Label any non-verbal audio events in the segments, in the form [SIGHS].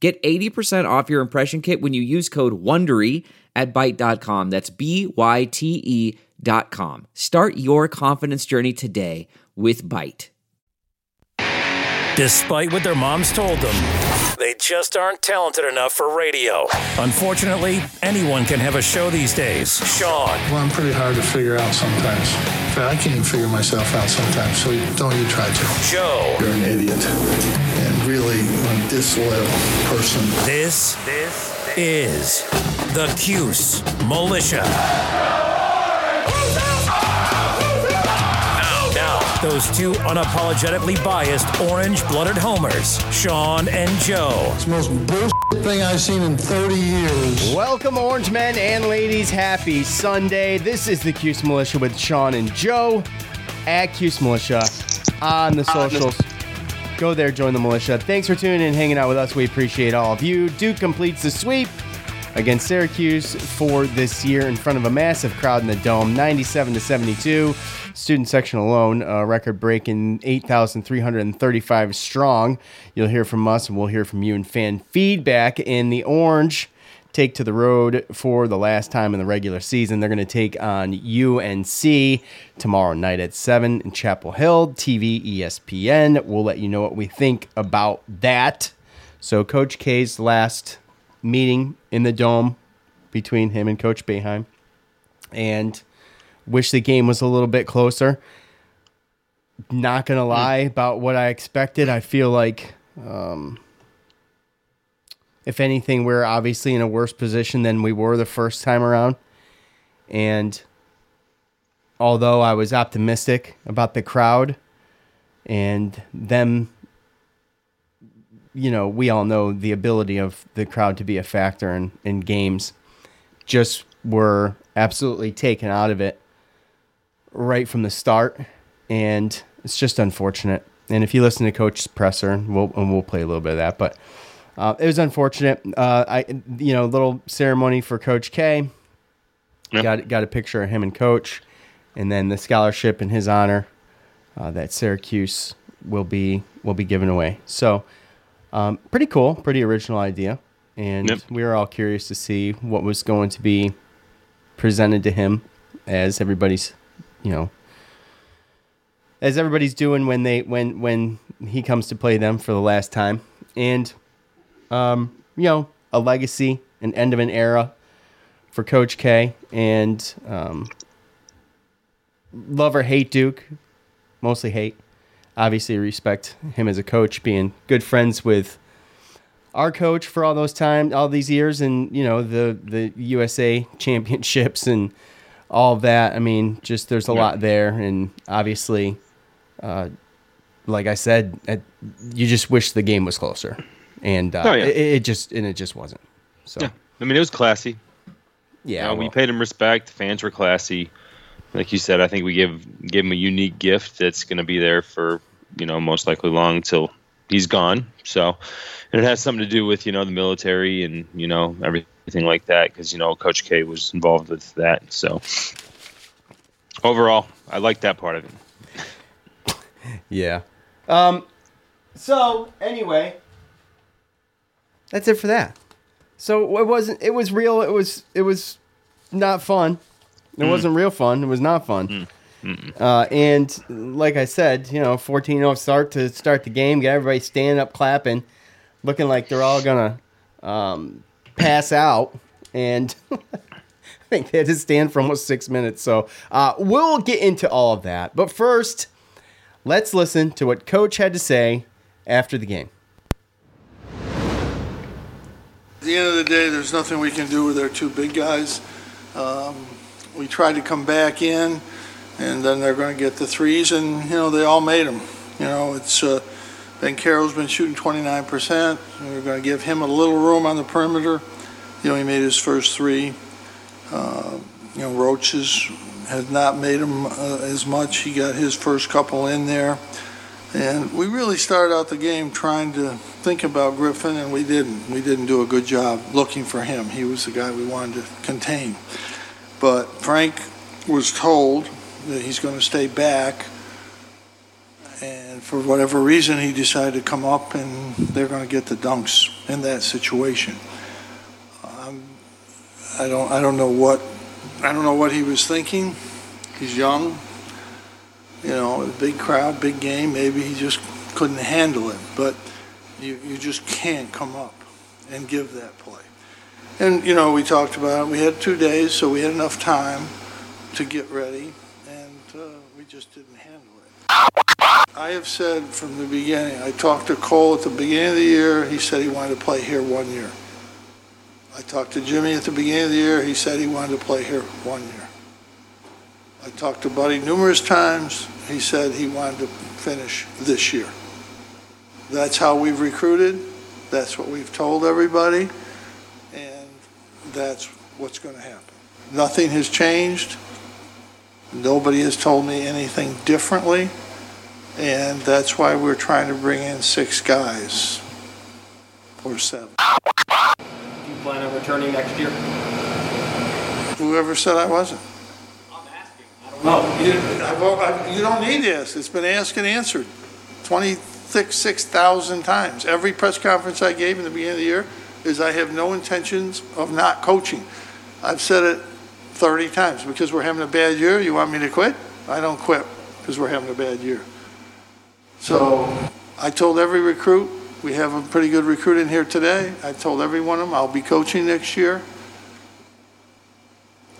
Get 80% off your impression kit when you use code WONDERY at Byte.com. That's B-Y-T-E dot com. Start your confidence journey today with Byte. Despite what their moms told them, they just aren't talented enough for radio. Unfortunately, anyone can have a show these days. Sean, Well, I'm pretty hard to figure out sometimes. In fact, I can't even figure myself out sometimes, so don't you try to. Joe. You're an idiot and really a disloyal person. This, this is the Cuse Militia. Now, now, those two unapologetically biased orange-blooded homers, Sean and Joe. It's the most bullshit thing I've seen in 30 years. Welcome, Orange men and ladies. Happy Sunday. This is the Cuse Militia with Sean and Joe at Cuse Militia on the socials. Go there, join the militia. Thanks for tuning in hanging out with us. We appreciate all of you. Duke completes the sweep against Syracuse for this year in front of a massive crowd in the dome, 97 to 72. Student section alone, uh, record breaking 8,335 strong. You'll hear from us, and we'll hear from you in fan feedback. In the Orange, take to the road for the last time in the regular season. They're going to take on UNC tomorrow night at 7 in Chapel Hill, TV ESPN. We'll let you know what we think about that. So, Coach K's last meeting in the dome between him and Coach Boeheim, and wish the game was a little bit closer. Not going to lie mm. about what I expected. I feel like um, if anything, we're obviously in a worse position than we were the first time around. And although I was optimistic about the crowd and them, you know, we all know the ability of the crowd to be a factor in, in games, just were absolutely taken out of it right from the start. And it's just unfortunate. And if you listen to Coach's presser, we'll, and we'll play a little bit of that, but uh, it was unfortunate. Uh, I, you know, little ceremony for Coach K. Yep. Got got a picture of him and Coach, and then the scholarship in his honor uh, that Syracuse will be will be given away. So, um, pretty cool, pretty original idea, and Yep. we were all curious to see what was going to be presented to him, as everybody's, you know, as everybody's doing when they when when he comes to play them for the last time, and um, you know, a legacy, an end of an era for Coach K, and um, love or hate Duke, mostly hate. Obviously, respect him as a coach, being good friends with our coach for all those time, all these years, and you know the the USA championships and all that. I mean, just there's a lot there, and obviously, uh, like I said, you just wish the game was closer, and uh, Oh, yeah. it, it just and it just wasn't. So Yeah. I mean, it was classy. yeah, Uh, we well, paid him respect. Fans were classy. Like you said, I think we give gave him a unique gift that's going to be there for you know most likely long until he's gone. So, and it has something to do with you know the military and you know everything like that because you know Coach K was involved with that. So, overall, I like that part of it. [LAUGHS] yeah. Um. So anyway, that's it for that. So it wasn't. It was real. It was. It was not fun. It wasn't real fun. It was not fun. Uh, and like I said, you know, 14-0 start to start the game. Got everybody standing up, clapping, looking like they're all gonna um, pass out. And [LAUGHS] I think they had to stand for almost six minutes. So uh, we'll get into all of that. But first, let's listen to what Coach had to say after the game. The end of the day, there's nothing we can do with our two big guys. Um, we tried to come back in, and then they're going to get the threes, and you know they all made them. You know, it's uh, Banchero's been shooting 29%. We're going to give him a little room on the perimeter. You know, He made his first three. Uh, you know, Roaches has not made him uh, as much. He got his first couple in there. And we really started out the game trying to think about Griffin, and we didn't. We didn't do a good job looking for him. He was the guy we wanted to contain. But Frank was told that he's going to stay back, and for whatever reason, he decided to come up, and they're going to get the dunks in that situation. Um, I don't. I don't know what. I don't know what he was thinking. He's young you know, big crowd, big game, maybe he just couldn't handle it. But you, you just can't come up and give that play. And, you know, we talked about it. We had two days, so we had enough time to get ready, and uh, we just didn't handle it. I have said from the beginning, I talked to Cole at the beginning of the year. He said he wanted to play here one year. I talked to Jimmy at the beginning of the year. He said he wanted to play here one year. I talked to Buddy numerous times. He said he wanted to finish this year. That's how we've recruited. That's what we've told everybody. And that's what's going to happen. Nothing has changed. Nobody has told me anything differently. And that's why we're trying to bring in six guys or seven. Do you plan on returning next year? Whoever said I wasn't? No. You, I've, I've, you don't need this. It's been asked and answered 26,000 times. Every press conference I gave in the beginning of the year is I have no intentions of not coaching. I've said it 30 times. Because we're having a bad year, you want me to quit? I don't quit because we're having a bad year. So I told every recruit, we have a pretty good recruit in here today. I told every one of them I'll be coaching next year.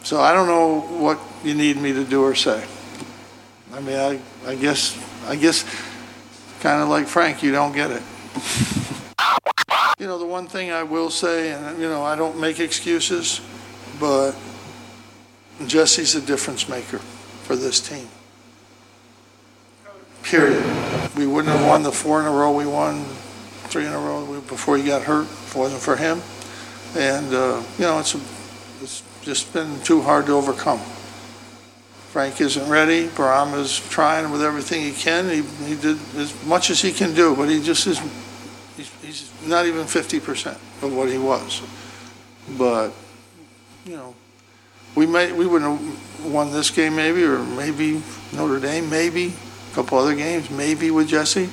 So I don't know what you need me to do or say. I mean, I, I guess, I guess, kind of like Frank, you don't get it. [LAUGHS] you know, the one thing I will say, and you know, I don't make excuses, but Jesse's a difference maker for this team. Period. We wouldn't have won the four in a row we won, three in a row before he got hurt if it wasn't for him. And, uh, you know, it's, a, it's just been too hard to overcome. Frank isn't ready. Bourama is trying with everything he can. He, he did as much as he can do, but he just is, he's, he's not even 50% of what he was. But, you know, we may, we wouldn't have won this game maybe, or maybe Notre Dame, maybe, a couple other games, maybe with Jesse,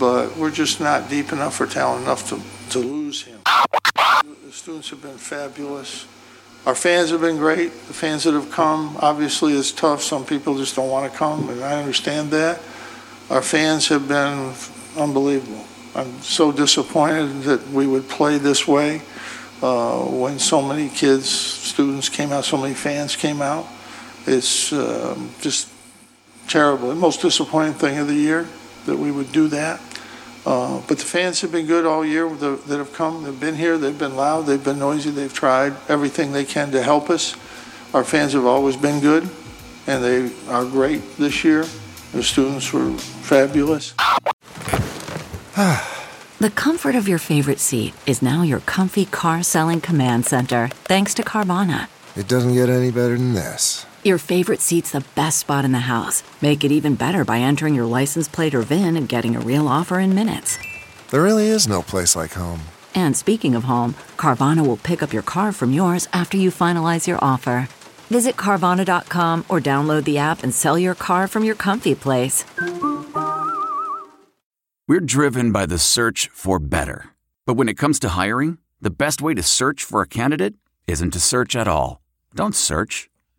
but we're just not deep enough or talented enough to, to lose him. The students have been fabulous. Our fans have been great. The fans that have come, obviously, it's tough. Some people just don't want to come, and I understand that. Our fans have been unbelievable. I'm so disappointed that we would play this way uh, when so many kids, students came out, so many fans came out. It's um, just terrible. The most disappointing thing of the year that we would do that. Uh, but the fans have been good all year the, that have come. They've been here. They've been loud. They've been noisy. They've tried everything they can to help us. Our fans have always been good, and they are great this year. The students were fabulous. [SIGHS] the comfort of your favorite seat is now your comfy car selling command center, thanks to Carvana. It doesn't get any better than this. Your favorite seat's the best spot in the house. Make it even better by entering your license plate or VIN and getting a real offer in minutes. There really is no place like home. And speaking of home, Carvana will pick up your car from yours after you finalize your offer. Visit Carvana.com or download the app and sell your car from your comfy place. We're driven by the search for better. But when it comes to hiring, the best way to search for a candidate isn't to search at all. Don't search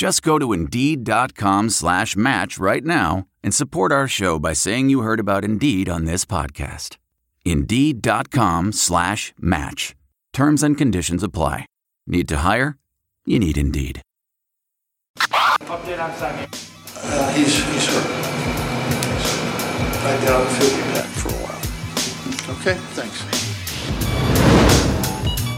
Just go to Indeed.com slash match right now and support our show by saying you heard about Indeed on this podcast. Indeed.com slash match. Terms and conditions apply. Need to hire? you need Indeed. Update on Simon. Uh, he's, he's hurt. I doubt he'll be back for a while. Okay, thanks.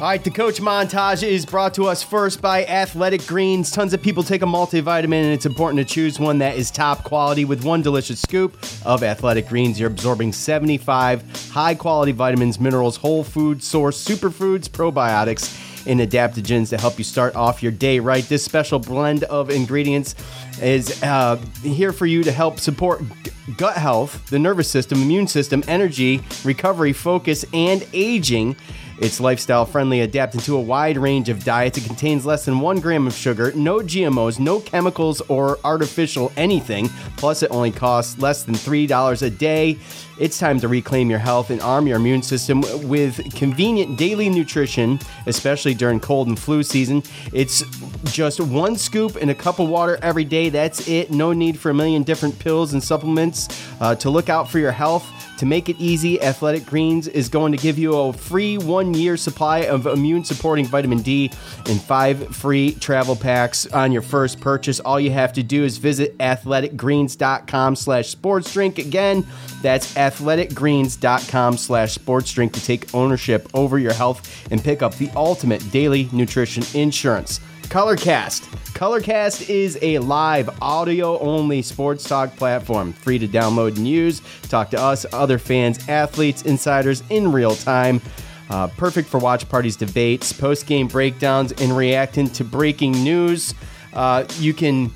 All right, the coach montage is brought to us first by Athletic Greens. Tons of people take a multivitamin, and it's important to choose one that is top quality. With one delicious scoop of Athletic Greens, you're absorbing 75 high quality vitamins, minerals, whole food source, superfoods, probiotics, and adaptogens to help you start off your day right. This special blend of ingredients is uh, here for you to help support g- gut health, the nervous system, immune system, energy, recovery, focus, and aging. It's lifestyle friendly, adapting to a wide range of diets. It contains less than one gram of sugar, no GMOs, no chemicals or artificial anything. Plus, it only costs less than $3 a day. It's time to reclaim your health and arm your immune system with convenient daily nutrition, especially during cold and flu season. It's just one scoop in a cup of water every day. That's it. No need for a million different pills and supplements uh, to look out for your health. To make it easy, Athletic Greens is going to give you a free one year supply of immune supporting vitamin D and five free travel packs on your first purchase. All you have to do is visit athleticgreens.com slash sports drink. Again, that's athleticgreens.com slash sports drink to take ownership over your health and pick up the ultimate daily nutrition insurance. Colorcast. Colorcast is a live audio only sports talk platform, free to download and use. Talk to us, other fans, athletes, insiders in real time. Uh, perfect for watch parties, debates, post game breakdowns, and reacting to breaking news. Uh, you can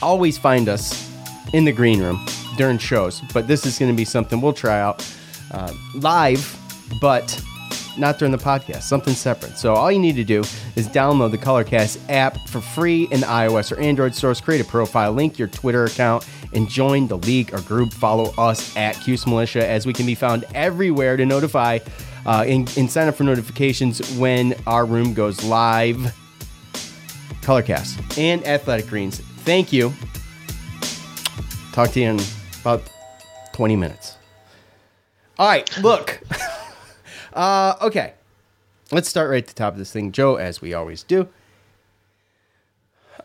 always find us in the green room during shows, but this is going to be something we'll try out uh, live, but not during the podcast, something separate. So all you need to do is download the Colorcast app for free in the iOS or Android stores, create a profile, link your Twitter account, and join the league or group. Follow us at Cuse Militia as we can be found everywhere to notify uh, and, and sign up for notifications when our room goes live. Colorcast and Athletic Greens. Thank you. Talk to you in about 20 minutes. All right, look. [LAUGHS] uh, okay. Let's start right at the top of this thing. Joe, as we always do.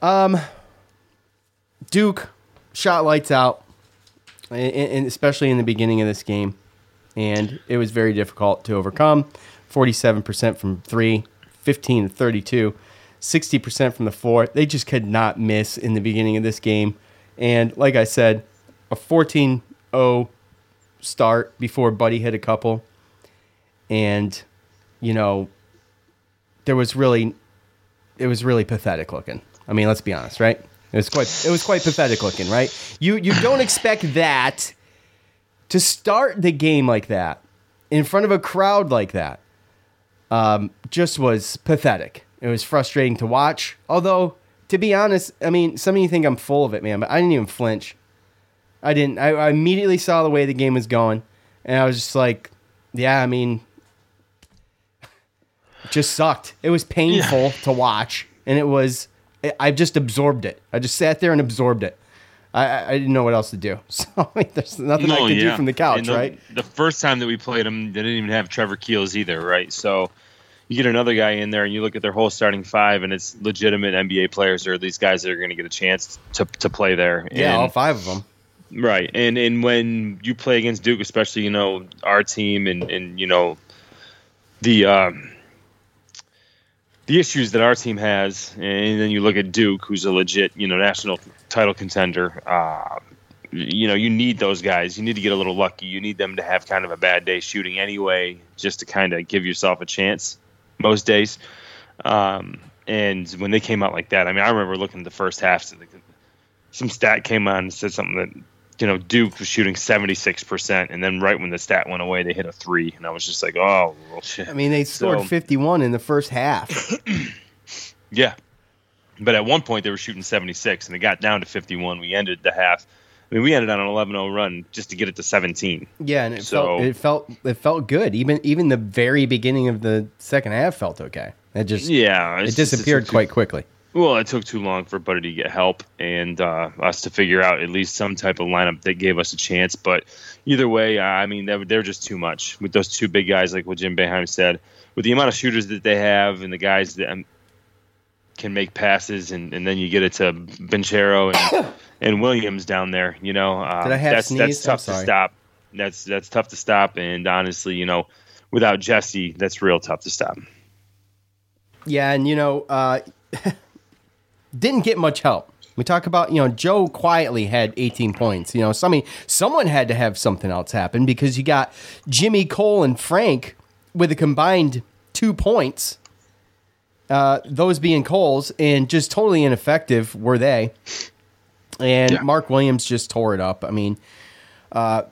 Um, Duke shot lights out, and, especially in the beginning of this game. And it was very difficult to overcome. 47% from three, 15 to 32, 60% from the floor. They just could not miss in the beginning of this game. And like I said, a 14 0 start before Buddy hit a couple. And, you know, there was really, it was really pathetic looking. I mean, let's be honest, right? It was quite, it was quite pathetic looking, right? You, you don't expect that to start the game like that in front of a crowd like that. Um, just was pathetic. It was frustrating to watch. Although, to be honest, I mean, some of you think I'm full of it, man, but I didn't even flinch. I didn't. I, I immediately saw the way the game was going, and I was just like, yeah, I mean, it just sucked. It was painful to watch, and it was. I just absorbed it. I just sat there and absorbed it. I, I didn't know what else to do. [LAUGHS] So I mean, there's nothing I No, could do from the couch, the, right? The first time that we played them, they didn't even have Trevor Keels either, right? So you get another guy in there, and you look at their whole starting five, and it's legitimate NBA players or these guys that are going to get a chance to to play there. Yeah, And- all five of them. Right, and and when you play against Duke, especially you know our team and and you know the um, the issues that our team has, and then you look at Duke, who's a legit you know national title contender. Uh, you know you need those guys. You need to get a little lucky. You need them to have kind of a bad day shooting anyway, just to kind of give yourself a chance. Most days, um, and when they came out like that, I mean, I remember looking at the first half. Some stat came on and said something that you know, Duke was shooting 76%, and then right when the stat went away, they hit a three. And I was just like, oh, well, shit. I mean, they scored So- 51 in the first half. [CLEARS THROAT] Yeah. But at one point, they were shooting 76, and it got down to 51. We ended the half. I mean, we ended on an 11 0 run just to get it to 17. Yeah, and it So- felt it felt it felt good. Even even the very beginning of the second half felt okay. It just Yeah. it it's just- disappeared quite quickly. Well, it took too long for Buddy to get help and uh, us to figure out at least some type of lineup that gave us a chance. But either way, I mean, they were- they're just too much with those two big guys, like what Jim Boeheim said. With the amount of shooters that they have and the guys that, um, can make passes, and, and then you get it to Banchero and [COUGHS] and Williams down there. You know, have that's that's tough to stop. That's that's tough to stop, and honestly, you know, without Jesse, that's real tough to stop. Yeah, and you know, uh, [LAUGHS] didn't get much help. We talk about, you know, Joe quietly had 18 points. You know, somebody, someone had to have something else happen because you got Jimmy Cole and Frank with a combined two points. Uh, those being Cole's, and just totally ineffective were they. And Yeah. Mark Williams just tore it up. I mean, uh,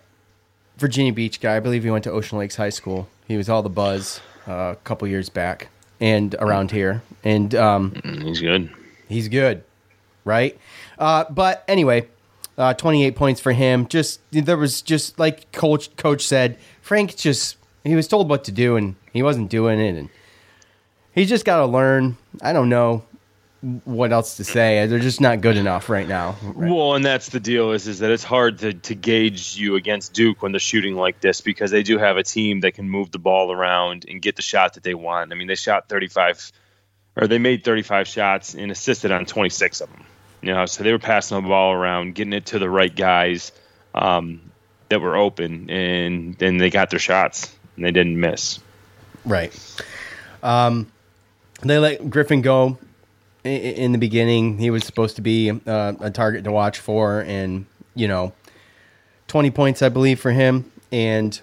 Virginia Beach guy. I believe he went to Ocean Lakes High School. He was all the buzz uh, a couple years back and around here. And um, Mm, He's good. He's good, right? Uh, but anyway, uh, 28 points for him. Just there was just like coach coach said, Frank just he was told what to do and he wasn't doing it, and he's just got to learn. I don't know what else to say. They're just not good enough right now. Well, and that's the deal is is that it's hard to, to gauge you against Duke when they're shooting like this because they do have a team that can move the ball around and get the shot that they want. I mean, they shot 35 or they made 35 shots and assisted on 26 of them. You know, so they were passing the ball around, getting it to the right guys um, that were open, and then they got their shots and they didn't miss. Right. Um, they let Griffin go in the beginning. He was supposed to be uh, a target to watch for, and you know, twenty points, I believe, for him. And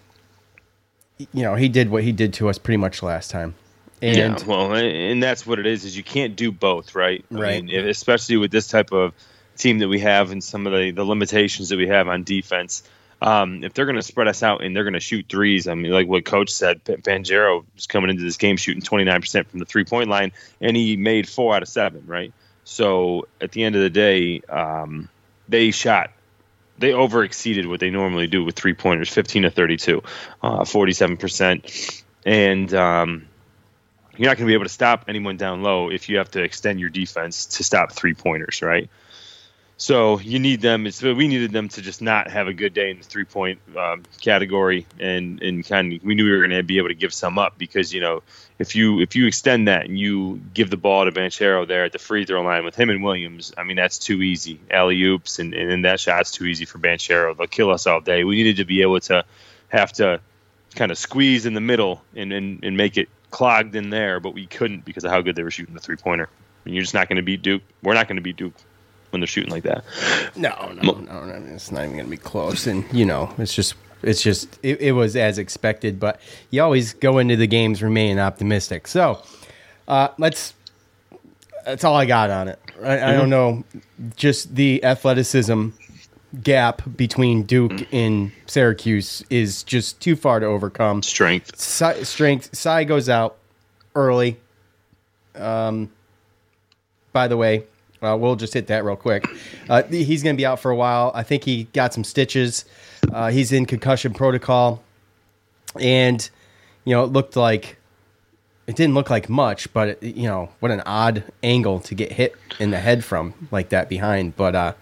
you know, he did what he did to us pretty much last time. And yeah, well, and that's what it is. Is you can't do both, right? I Right. mean, especially with this type of team that we have and some of the, the limitations that we have on defense. Um, if they're going to spread us out and they're going to shoot threes, I mean, like what Coach said, P- Banchero was coming into this game shooting 29% from the three point line, and he made four out of seven, right? So at the end of the day, um, they shot they over exceeded what they normally do with three pointers 15 to 32 uh, 47% and um, you're not going to be able to stop anyone down low if you have to extend your defense to stop three pointers right so you need them it's, we needed them to just not have a good day in the three point um, category and and kind of we knew we were going to be able to give some up because you know if you if you extend that and you give the ball to Banchero there at the free throw line with him and Williams, I mean that's too easy. Alley oops and, and then that shot's too easy for Banchero. They'll kill us all day. We needed to be able to have to kind of squeeze in the middle and, and, and make it clogged in there, but we couldn't because of how good they were shooting the three pointer. And you're just not going to beat Duke. We're not going to beat Duke when they're shooting like that. No, no, no, no, it's not even going to be close. And you know, it's just, it's just, it, it was as expected. But you always go into the games remaining optimistic. So uh, let's. That's all I got on it. I, I don't know, just the athleticism gap between Duke and Syracuse is just too far to overcome. Strength. Si- strength. Sai goes out early. Um, by the way, uh, we'll just hit that real quick. Uh, he's going to be out for a while. I think he got some stitches. Uh, he's in concussion protocol, and you know it looked like it didn't look like much, but it, you know what an odd angle to get hit in the head from like that behind. But uh,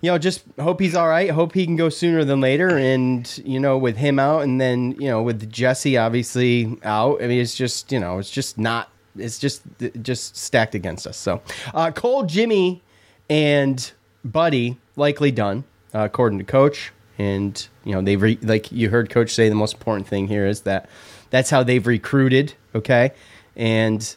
you know, just hope he's all right. Hope he can go sooner than later. And you know, with him out, and then you know, with Jesse obviously out. I mean, it's just you know, it's just not. It's just just stacked against us. So, uh, Cole, Jimmy, and Buddy likely done uh, according to Coach. And you know, they've re- like you heard Coach say. The most important thing here is that that's how they've recruited. Okay, and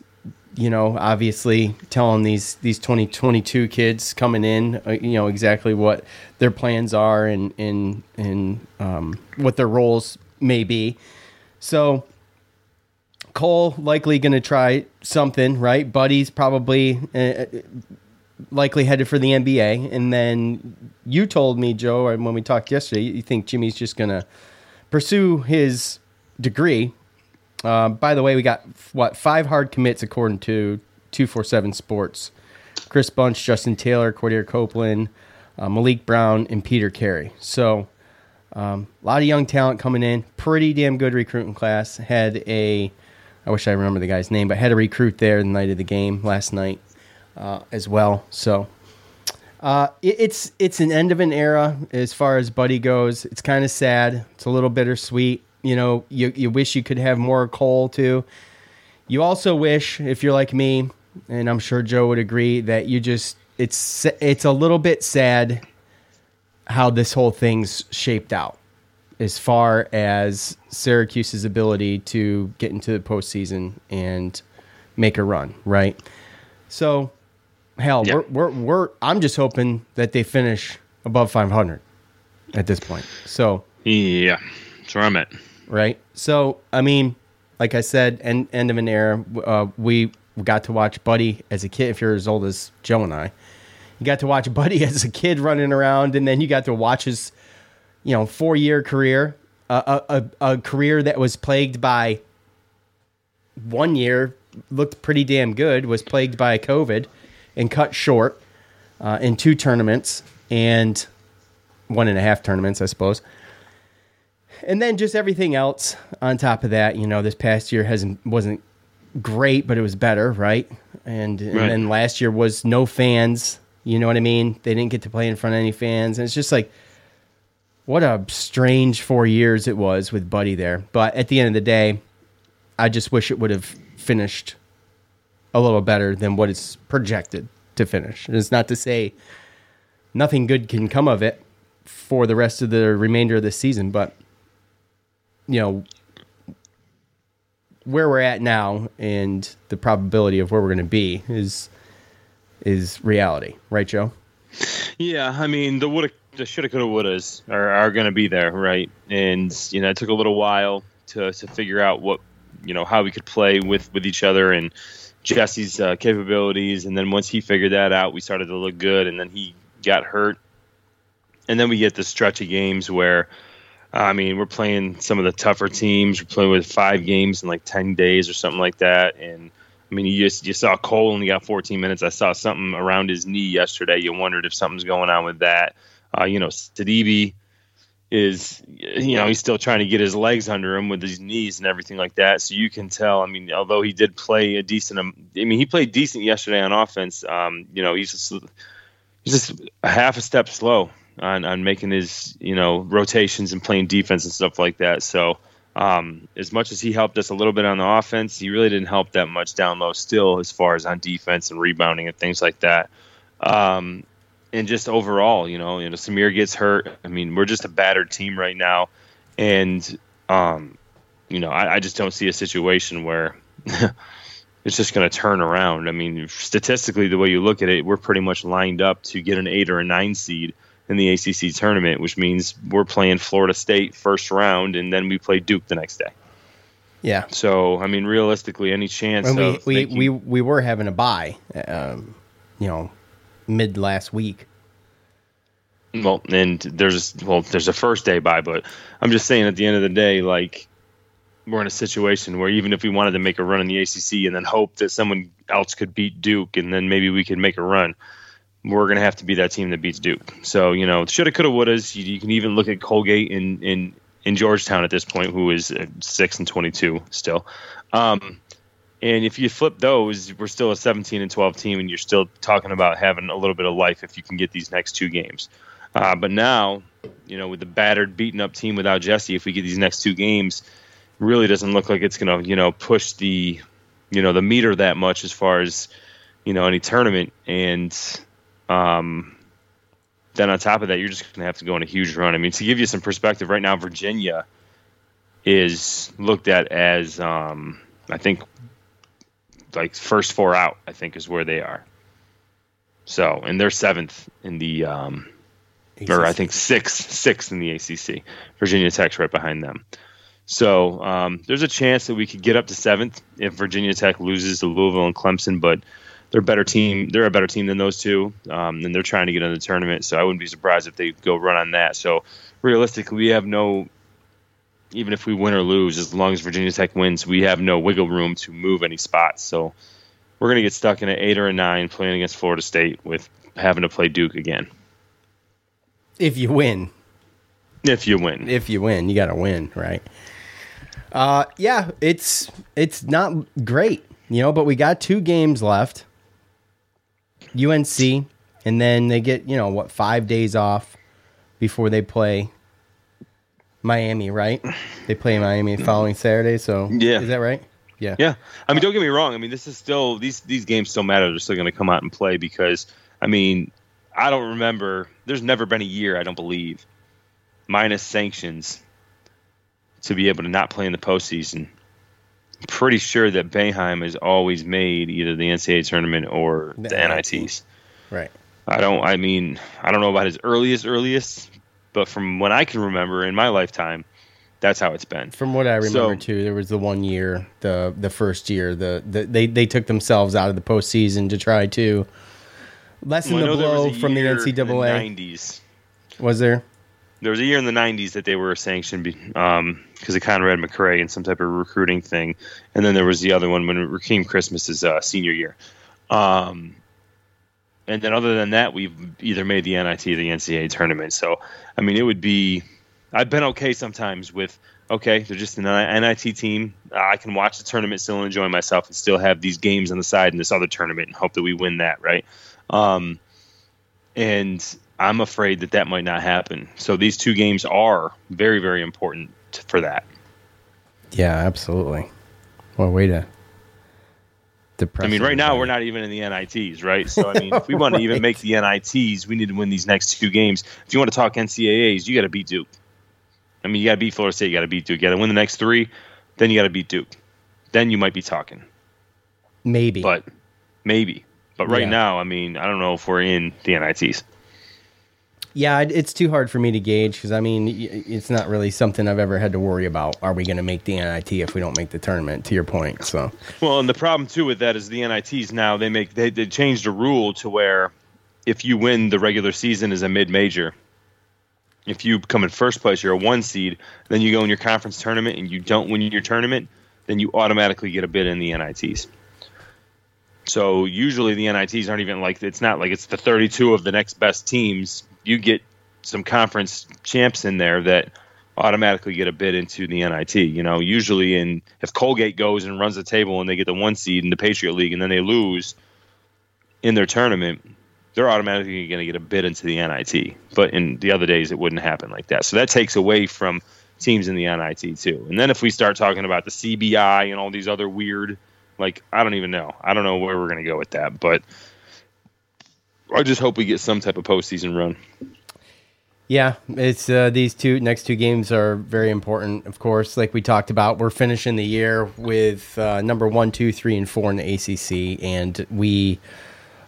you know, obviously telling these these 2022 kids coming in, uh, you know, exactly what their plans are and and and um, what their roles may be. So Cole likely going to try something, right? Buddy's probably uh, likely headed for the NBA, and then you told me, Joe, when we talked yesterday, you think Jimmy's just going to pursue his degree. Uh, by the way, we got what five hard commits according to two four seven Sports: Chris Bunch, Justin Taylor, Quadir Copeland, uh, Maliq Brown, and Peter Carey. So um, a lot of young talent coming in. Pretty damn good recruiting class. Had a, I wish I remember the guy's name, but had a recruit there the night of the game last night uh, as well. So uh, it, it's it's an end of an era as far as Buddy goes. It's kind of sad. It's a little bittersweet. You know, you you wish you could have more Cole too. You also wish, if you're like me, and I'm sure Joe would agree that you just it's it's a little bit sad how this whole thing's shaped out as far as Syracuse's ability to get into the postseason and make a run, right? So, hell, Yeah. we're, we're we're I'm just hoping that they finish above 500 at this point. So, Yeah, that's where I'm at. Right? So, I mean, like I said, end end of an era. Uh, we got to watch Buddy as a kid. If you're as old as Joe and I, you got to watch [LAUGHS] Buddy as a kid running around, and then you got to watch his, you know, four year career, a, a, a, career that was plagued by one year looked pretty damn good, was plagued by COVID, and cut short uh, in two tournaments and one and a half tournaments, I suppose and then just everything else on top of that. You know, this past year hasn't wasn't great, but it was better, right? And, and Right. then last year was no fans. You know what I mean? They didn't get to play in front of any fans, and it's just like what a strange four years it was with Buddy there. But at the end of the day, I just wish it would have finished a little better than what it's projected to finish. And it's not to say nothing good can come of it for the rest of the remainder of the season, but you know where we're at now and the probability of where we're going to be is is reality, right, Joe? Yeah, I mean the woulda, the shoulda, coulda, wouldas are, are going to be there, right? And you know, it took a little while to to figure out what you know how we could play with with each other and Jesse's uh, capabilities. And then once he figured that out, we started to look good. And then he got hurt, and then we get the stretch of games where. I mean, we're playing some of the tougher teams. We're playing with five games in like ten days or something like that, and I mean, you just you saw Cole only got 14 minutes. I saw something around his knee yesterday. You wondered if something's going on with that. Uh, you know, Sidibe is you know he's still trying to get his legs under him with his knees and everything like that. So you can tell. I mean, although he did play a decent, um, I mean, he played decent yesterday on offense. Um, you know, he's just he's just a half a step slow on on making his you know rotations and playing defense and stuff like that. So. Um, as much as he helped us a little bit on the offense, he really didn't help that much down low still as far as on defense and rebounding and things like that. Um, and just overall, you know, you know, Symir gets hurt. I mean, we're just a battered team right now, and um, you know, I, I just don't see a situation where [LAUGHS] it's just going to turn around. I mean, statistically, the way you look at it, we're pretty much lined up to get an eight or a nine seed in the ACC tournament, which means we're playing Florida State first round, and then we play Duke the next day. Yeah. So, I mean, realistically, any chance And we, we, we, we were having a buy, um, you know, mid last week. well, and there's well, there's a first day buy, but I'm just saying at the end of the day, like we're in a situation where even if we wanted to make a run in the ACC and then hope that someone else could beat Duke and then maybe we could make a run, we're going to have to be that team that beats Duke. So you know, shoulda, coulda, wouldas. You, you can even look at Colgate in in in Georgetown at this point, who is uh, six and twenty two still. Um, and if you flip those, we're still a 17 and 12 team, and you're still talking about having a little bit of life if you can get these next two games. Uh, but now, you know, with the battered, beaten up team without Jesse, if we get these next two games, really doesn't look like it's going to, you know, push the, you know, the meter that much as far as, you know, any tournament. And um, then on top of that, you're just going to have to go on a huge run. I mean, to give you some perspective, right now, Virginia is looked at as, um, I think, like first four out. I think is where they are. So, and they're seventh in the, um, or I think sixth, sixth in the ACC. Virginia Tech's right behind them. So um, there's a chance that we could get up to seventh if Virginia Tech loses to Louisville and Clemson, but they're a better team. They're a better team than those two, um, and they're trying to get in the tournament. So I wouldn't be surprised if they go run on that. So realistically, we have no, even if we win or lose, as long as Virginia Tech wins, we have no wiggle room to move any spots. So we're going to get stuck in an eight or a nine playing against Florida State with having to play Duke again. If you win, If you win, if you win, you got to win, right? Uh, yeah, it's it's not great, you know, but we got two games left. UNC, and then they get you know what five days off before they play Miami, right? They play Miami following Saturday, so Yeah. is that right? Yeah. Yeah, I mean, don't get me wrong. I mean, this is still these these games still matter. They're still going to come out and play because I mean, I don't remember. There's never been a year I don't believe, minus sanctions, to be able to not play in the postseason. Pretty sure that Boeheim has always made either the NCAA tournament or the, The NITs. Right. I don't. I mean, I don't know about his earliest earliest, but from when I can remember in my lifetime, that's how it's been. From what I remember So- too, there was the one year, the the first year, the, the they they took themselves out of the postseason to try to lessen Well, the know there was blow from the NCAA. the 90s. Was there? There was a year in the 90s that they were sanctioned because um, of Conrad McRae and some type of recruiting thing. And then there was the other one when Rakeem Christmas's uh, senior year. Um, and then other than that, we've either made the NIT or the NCAA tournament. So, I mean, it would be. I've been okay sometimes with okay, they're just an NIT team. Uh, I can watch the tournament, still enjoy myself, and still have these games on the side in this other tournament, and hope that we win that, right? Um, and I'm afraid that that might not happen. So these two games are very, very important for that. Yeah, absolutely. Well, way to. I mean, right now we're not even in the NITs, right? So I mean, if we [LAUGHS] want to even make the NITs, we need to win these next two games. If you want to talk NCAA's, you got to beat Duke. I mean, you got to beat Florida State, you got to beat Duke, you got to win the next three, then you got to beat Duke. Then you might be talking, maybe. but maybe. But right Yeah. now, I mean, I don't know if we're in the NITs. Yeah, it's too hard for me to gauge because I mean, it's not really something I've ever had to worry about. Are we going to make the NIT if we don't make the tournament? To your point, so Well, and the problem too with that is the NITs now they make they, they changed a rule to where if you win the regular season as a mid major, if you come in first place, you're a one seed. Then you go in your conference tournament and you don't win your tournament, then you automatically get a bid in the NITs. So usually the NITs aren't even like it's not like it's the 32 of the next best teams. You get some conference champs in there that automatically get a bid into the NIT. You know, usually in if Colgate goes and runs the table and they get the one seed in the Patriot League and then they lose in their tournament, they're automatically going to get a bid into the NIT. But in the other days, it wouldn't happen like that. So that takes away from teams in the NIT too. And then if we start talking about the CBI and all these other weird, like I don't even know, I don't know where we're going to go with that, but. I just hope we get some type of postseason run. yeah, it's uh, these two next two games are very important. Of course, like we talked about, we're finishing the year with uh, number one, two, three, and four in the ACC, and we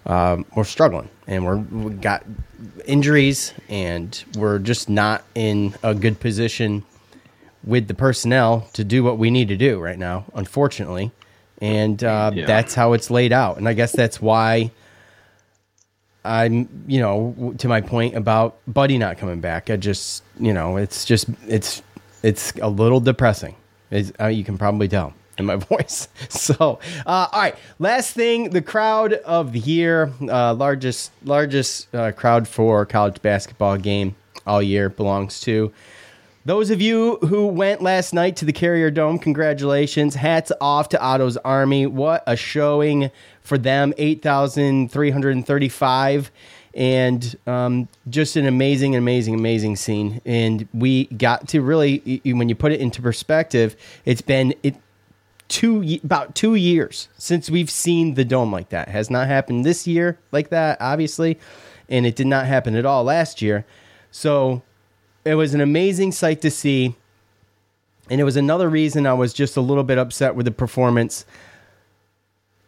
um, we're struggling, and we're we got injuries, and we're just not in a good position with the personnel to do what we need to do right now, unfortunately. And uh, Yeah. that's how it's laid out. And I guess that's why I'm, you know, to my point about Buddy not coming back. I just, you know, it's just, it's, it's a little depressing. Uh, you can probably tell in my [LAUGHS] voice. So, uh, all right, last thing, the crowd of the year, uh, largest, largest uh, crowd for college basketball game all year belongs to those of you who went last night to the Carrier Dome, congratulations. Hats off to Otto's Army. What a showing for them 8,335. And um, just an amazing, amazing, amazing scene. And we got to really, when you put it into perspective, it's been it, two about two years since we've seen the dome like that. Has not happened this year like that, obviously, and it did not happen at all last year. So it was an amazing sight to see. And it was another reason I was just a little bit upset with the performance.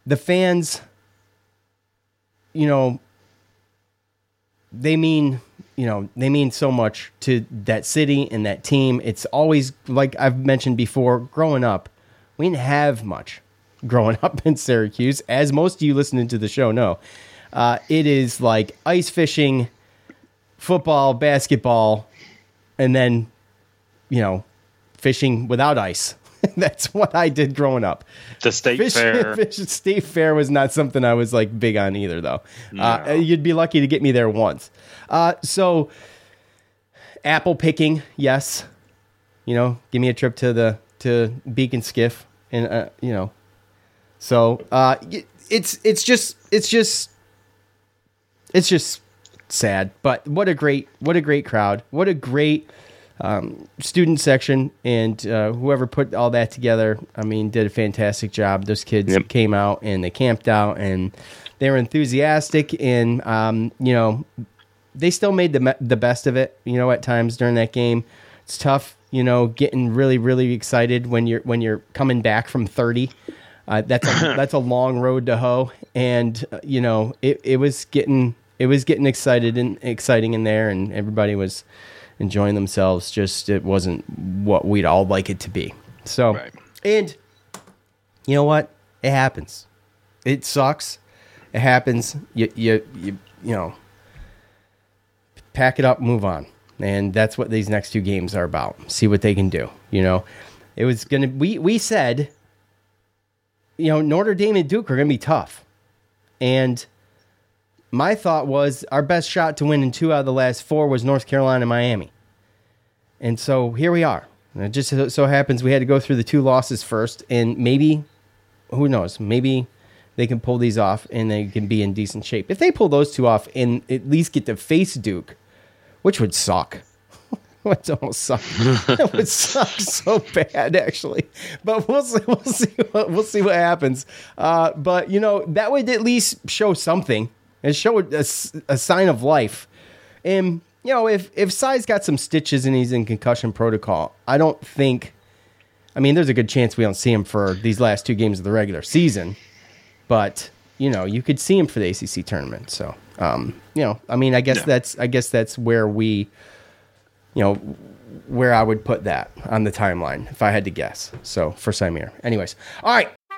The fans, you know, they mean, you know, they mean so much to that city and that team. It's always like I've mentioned before, growing up, we didn't have much growing [LAUGHS] up in Syracuse, as most of you listening to the show know. Uh, it is like ice fishing, football, basketball, and then, you know, fishing without ice. [LAUGHS] That's what I did growing up. The state Fish, [LAUGHS] fair. fish, state fair was not something I was like big on either, though. Uh, you'd be lucky to get me there once. Uh, so, apple picking, yes. You know, give me a trip to the to Beacon Skiff, and uh, you know, so uh, it's it's just it's just it's just sad. But what a great what a great crowd. What a great um, student section, and uh, whoever put all that together, I mean, did a fantastic job. Those kids Yep. came out and they camped out and they were enthusiastic, and um, you know, they still made the the best of it. You know, at times during that game, it's tough. You know, getting really really excited when you're when you're coming back from thirty. Uh, that's a, [COUGHS] that's a long road to hoe, and uh, you know it, it was getting it was getting excited and exciting in there, and everybody was enjoying themselves. Just it wasn't what we'd all like it to be. So, Right. and you know what? It happens. It sucks. It happens. You you you you know. Pack it up, move on, and that's what these next two games are about. See what they can do. You know, it was gonna. We we said, you know, Notre Dame and Duke are gonna be tough, and my thought was our best shot to win in two out of the last four was North Carolina and Miami. And so here we are. And it just so- happens we had to go through the two losses first, and maybe, who knows, maybe they can pull these off and they can be in decent shape. If they pull those two off and at least get to face Duke, which would suck. [LAUGHS] Would almost suck. [LAUGHS] it would suck so bad, actually. But we'll see. We'll see. What, we'll see what happens. Uh, but you know that would at least show something and show a sign of life. And you know, if if Sai's got some stitches and he's in concussion protocol, I don't think. I mean, there's a good chance we don't see him for these last two games of the regular season. But you know, you could see him for the ACC tournament. So, um, you know, I mean, I guess that's I guess that's where we, you know, where I would put that on the timeline if I had to guess. So for Symir, anyways, all right.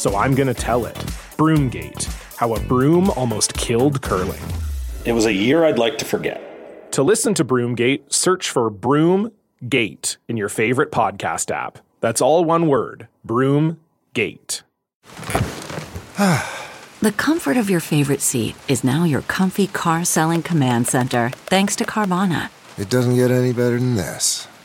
so I'm going to tell it. Broomgate How a Broom Almost Killed Curling. It was a year I'd like to forget. To listen to Broomgate, search for Broomgate in your favorite podcast app. That's all one word Broomgate. [SIGHS] The comfort of your favorite seat is now your comfy car selling command center, thanks to Carvana. It doesn't get any better than this.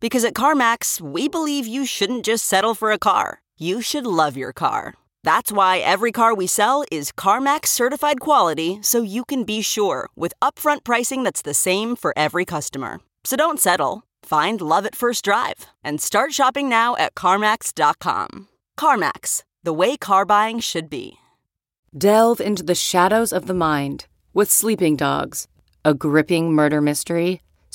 Because at CarMax, we believe you shouldn't just settle for a car, you should love your car. That's why every car we sell is CarMax certified quality so you can be sure with upfront pricing that's the same for every customer. So don't settle. Find love at first drive and start shopping now at CarMax.com. CarMax, the way car buying should be. Delve into the shadows of the mind with Sleeping Dogs, a gripping murder mystery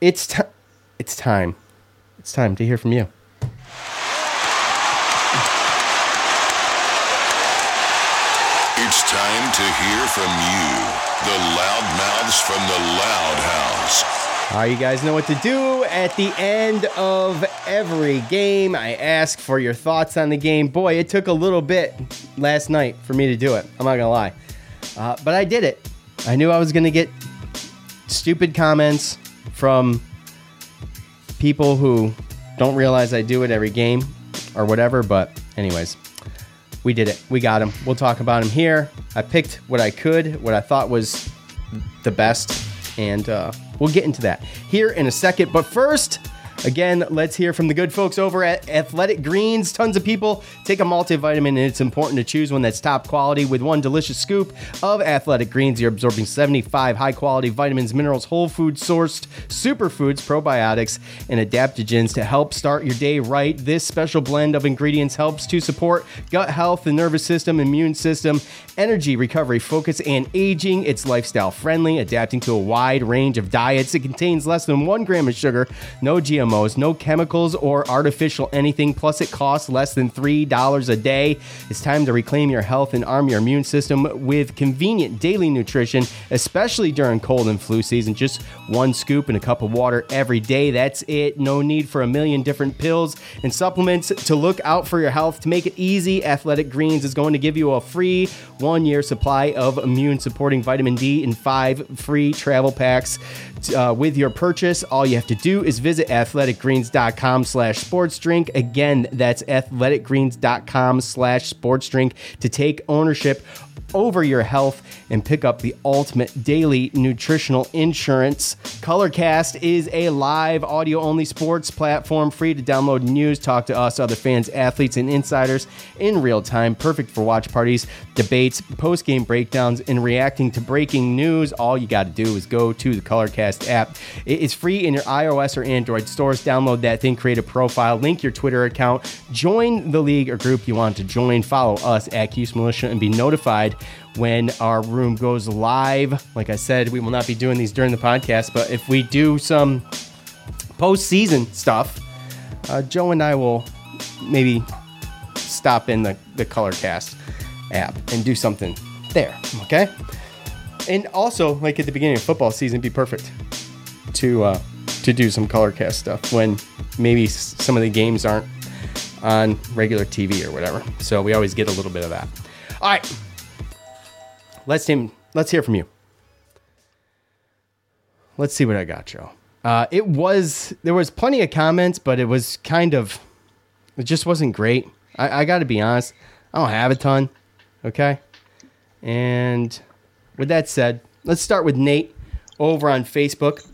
It's time. It's time. It's time to hear from you. It's time to hear from you, the loud mouths from the loud house. all right, you guys know what to do. At the end of every game, I ask for your thoughts on the game. Boy, it took a little bit last night for me to do it. I'm not going to lie. Uh, but I did it. I knew I was going to get stupid comments, from people who don't realize I do it every game or whatever. But, anyways, we did it. We got him. We'll talk about him here. I picked what I could, what I thought was the best, and uh, we'll get into that here in a second. But first, Again, let's hear from the good folks over at Athletic Greens. Tons of people take a multivitamin, and it's important to choose one that's top quality. With one delicious scoop of Athletic Greens, you're absorbing 75 high quality vitamins, minerals, whole food sourced superfoods, probiotics, and adaptogens to help start your day right. This special blend of ingredients helps to support gut health, the nervous system, immune system, energy, recovery, focus, and aging. It's lifestyle friendly, adapting to a wide range of diets. It contains less than one gram of sugar, no GMOs, no chemicals or artificial anything, plus it costs less than $3 a day. It's time to reclaim your health and arm your immune system with convenient daily nutrition, especially during cold and flu season. Just one scoop and a cup of water every day. That's it. No need for a million different pills and supplements to look out for your health. To make it easy, Athletic Greens is going to give you a free one year supply of immune supporting vitamin D in five free travel packs uh, with your purchase. All you have to do is visit athleticgreens.com slash sports drink. Again, that's athleticgreens.com slash sports drink to take ownership over your health and pick up the ultimate daily nutritional insurance. Colorcast is a live audio only sports platform free to download news, talk to us, other fans, athletes, and insiders in real time. Perfect for watch parties, debates, post game breakdowns, and reacting to breaking news. All you got to do is go to the Colorcast app. It is free in your iOS or Android stores. Download that thing, create a profile, link your Twitter account, join the league or group you want to join, follow us at Cuse Militia, and be notified when our room goes live. Like I said, we will not be doing these during the podcast, but if we do some postseason stuff, uh, Joe and I will maybe stop in the, the Colorcast app and do something there. Okay. And also, like at the beginning of football season, be perfect to uh, to do some Colorcast stuff when maybe some of the games aren't on regular TV or whatever. So we always get a little bit of that. All right. Let's him. Let's hear from you. Let's see what I got, Joe. Uh, it was there was plenty of comments, but it was kind of it just wasn't great. I, I got to be honest. I don't have a ton. Okay. And with that said, let's start with Nate over on Facebook.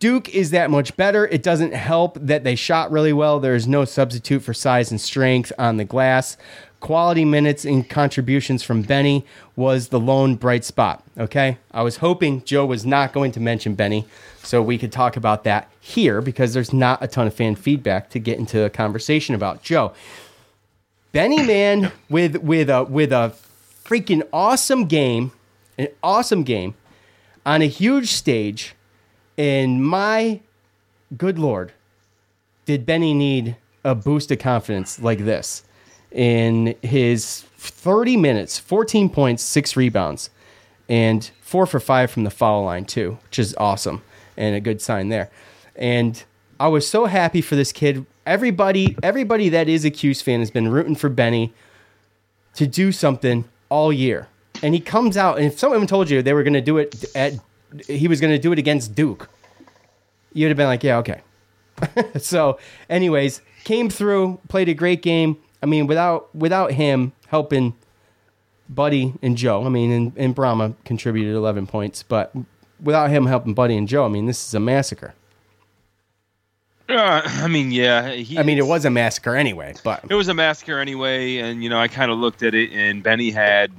Duke is that much better. It doesn't help that they shot really well. There's no substitute for size and strength on the glass. Quality minutes and contributions from Benny was the lone bright spot. Okay. I was hoping Joe was not going to mention Benny so we could talk about that here because there's not a ton of fan feedback to get into a conversation about Joe. Benny man with with a with a freaking awesome game, an awesome game on a huge stage. And my good lord, did Benny need a boost of confidence like this in his 30 minutes, 14 points, six rebounds, and four for five from the foul line, too, which is awesome and a good sign there. And I was so happy for this kid. Everybody, everybody that is a Cuse fan has been rooting for Benny to do something all year. And he comes out, and if someone told you they were going to do it at, he was going to do it against Duke, you'd have been like, yeah, okay. [LAUGHS] so, anyways, came through, played a great game. I mean, without without him helping Buddy and Joe, I mean, and, and Bourama contributed 11 points, but without him helping Buddy and Joe, I mean, this is a massacre. Uh, I mean, yeah. I mean, it was a massacre anyway, but it was a massacre anyway. And you know, I kind of looked at it, and Benny had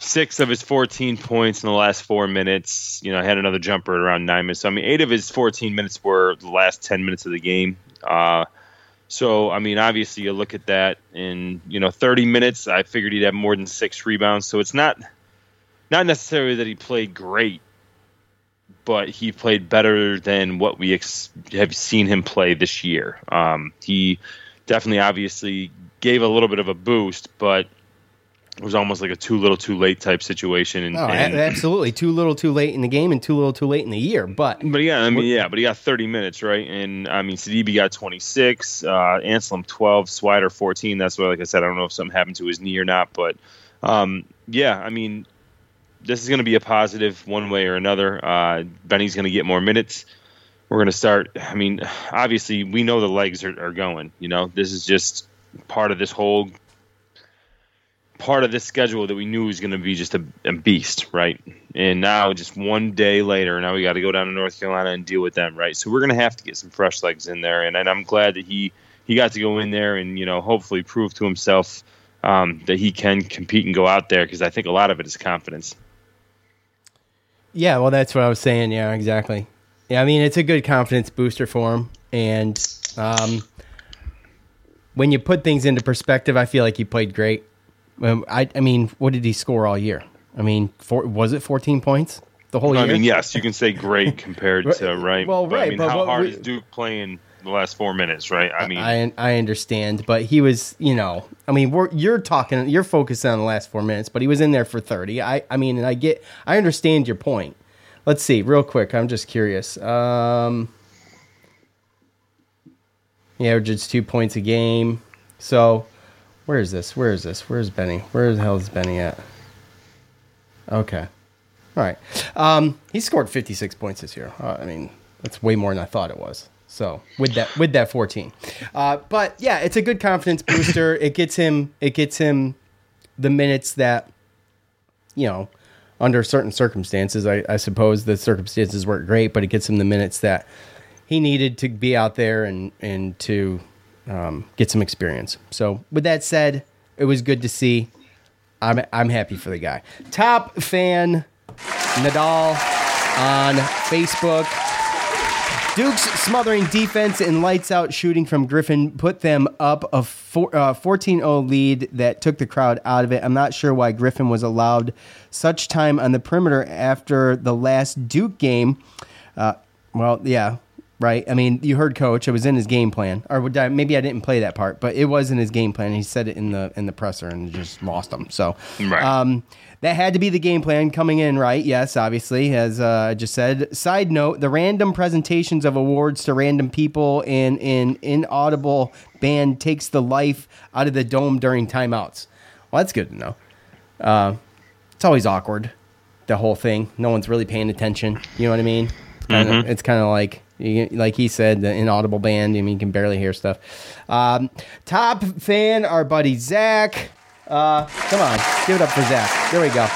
six of his 14 points in the last four minutes. You know, I had another jumper at around nine minutes. So I mean, eight of his 14 minutes were the last 10 minutes of the game. Uh, so I mean, obviously, you look at that in you know 30 minutes. I figured he'd have more than six rebounds. So it's not not necessarily that he played great but he played better than what we ex- have seen him play this year. Um, he definitely, obviously, gave a little bit of a boost, but it was almost like a too little, too late type situation. And, Oh, and absolutely. Too little, too late in the game, and too little, too late in the year. But But yeah, I mean, yeah, but he got 30 minutes, right? And I mean, Sidibe got 26, uh, Anselem 12, Swider 14. That's why, like I said, I don't know if something happened to his knee or not, but um, yeah, I mean, this is going to be a positive one way or another. Uh, Benny's going to get more minutes. We're going to start. I mean, [SIGHS] obviously, we know the legs are, are going. You know, this is just part of this whole part of this schedule that we knew was going to be just a, a beast, right? And now, just one day later, now we got to go down to North Carolina and deal with them, right? So we're going to have to get some fresh legs in there, and, and I'm glad that he he got to go in there and you know hopefully prove to himself um, that he can compete and go out there because I think a lot of it is confidence. yeah, well, that's what I was saying. Yeah, exactly. Yeah, I mean, it's a good confidence booster for him, and um, when you put things into perspective, I feel like he played great. Um, I, I mean, what did he score all year? I mean, four, was it 14 points the whole year? I mean, yes, you can say great [LAUGHS] compared to right. Well, but, I right, mean, but how hard we- is Duke playing the last four minutes, right? I mean, I I understand, but he was, you know, I mean, we're, you're talking, you're focused on the last four minutes, but he was in there for 30. I, I mean, and I get, I understand your point. Let's see, real quick. I'm just curious. Um, he averages two points a game. So, where is this? Where is this? Where's Benny? Where the hell is Benny at? Okay. All right. Um, he scored 56 points this year. Uh, I mean, that's way more than I thought it was. So with that with that 14, uh, but yeah, it's a good confidence booster. [COUGHS] it gets him it gets him the minutes that you know under certain circumstances. I, I suppose the circumstances weren't great, but it gets him the minutes that he needed to be out there and and to um, get some experience. So with that said, it was good to see. I'm I'm happy for the guy. Top fan Nadal on Facebook. Duke's smothering defense and lights out shooting from Griffin put them up a uh, 14-0 lead that took the crowd out of it. I'm not sure why Griffin was allowed such time on the perimeter after the last Duke game. Uh, well, yeah, right. I mean, you heard Coach. It was in his game plan, or would I- maybe I didn't play that part, but it was in his game plan. He said it in the in the presser and just lost him. So, Right. um, that had to be the game plan coming in, right? Yes, obviously, as uh, I just said. Side note: the random presentations of awards to random people in in inaudible band takes the life out of the dome during timeouts. Well, that's good to know. Uh, it's always awkward, the whole thing. No one's really paying attention. You know what I mean? It's kind of like, you- like he said, the inaudible band. I mean, you can barely hear stuff. Um, top fan, our buddy Zach. Uh, come on, give it up for Zach. There we go.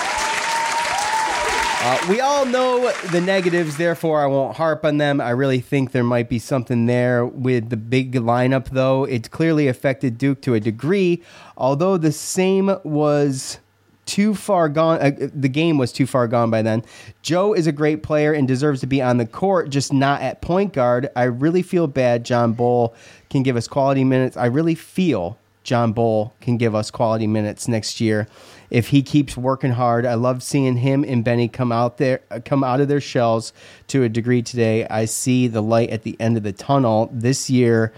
Uh, we all know the negatives, therefore I won't harp on them. I really think there might be something there with the big lineup, though. It clearly affected Duke to a degree, although the same was too far gone. Uh, the game was too far gone by then. Joe is a great player and deserves to be on the court, just not at point guard. I really feel bad. John Bol can give us quality minutes. I really feel John Bol can give us quality minutes next year if he keeps working hard. I love seeing him and Benny come out there, uh, come out of their shells to a degree today. I see the light at the end of the tunnel. This year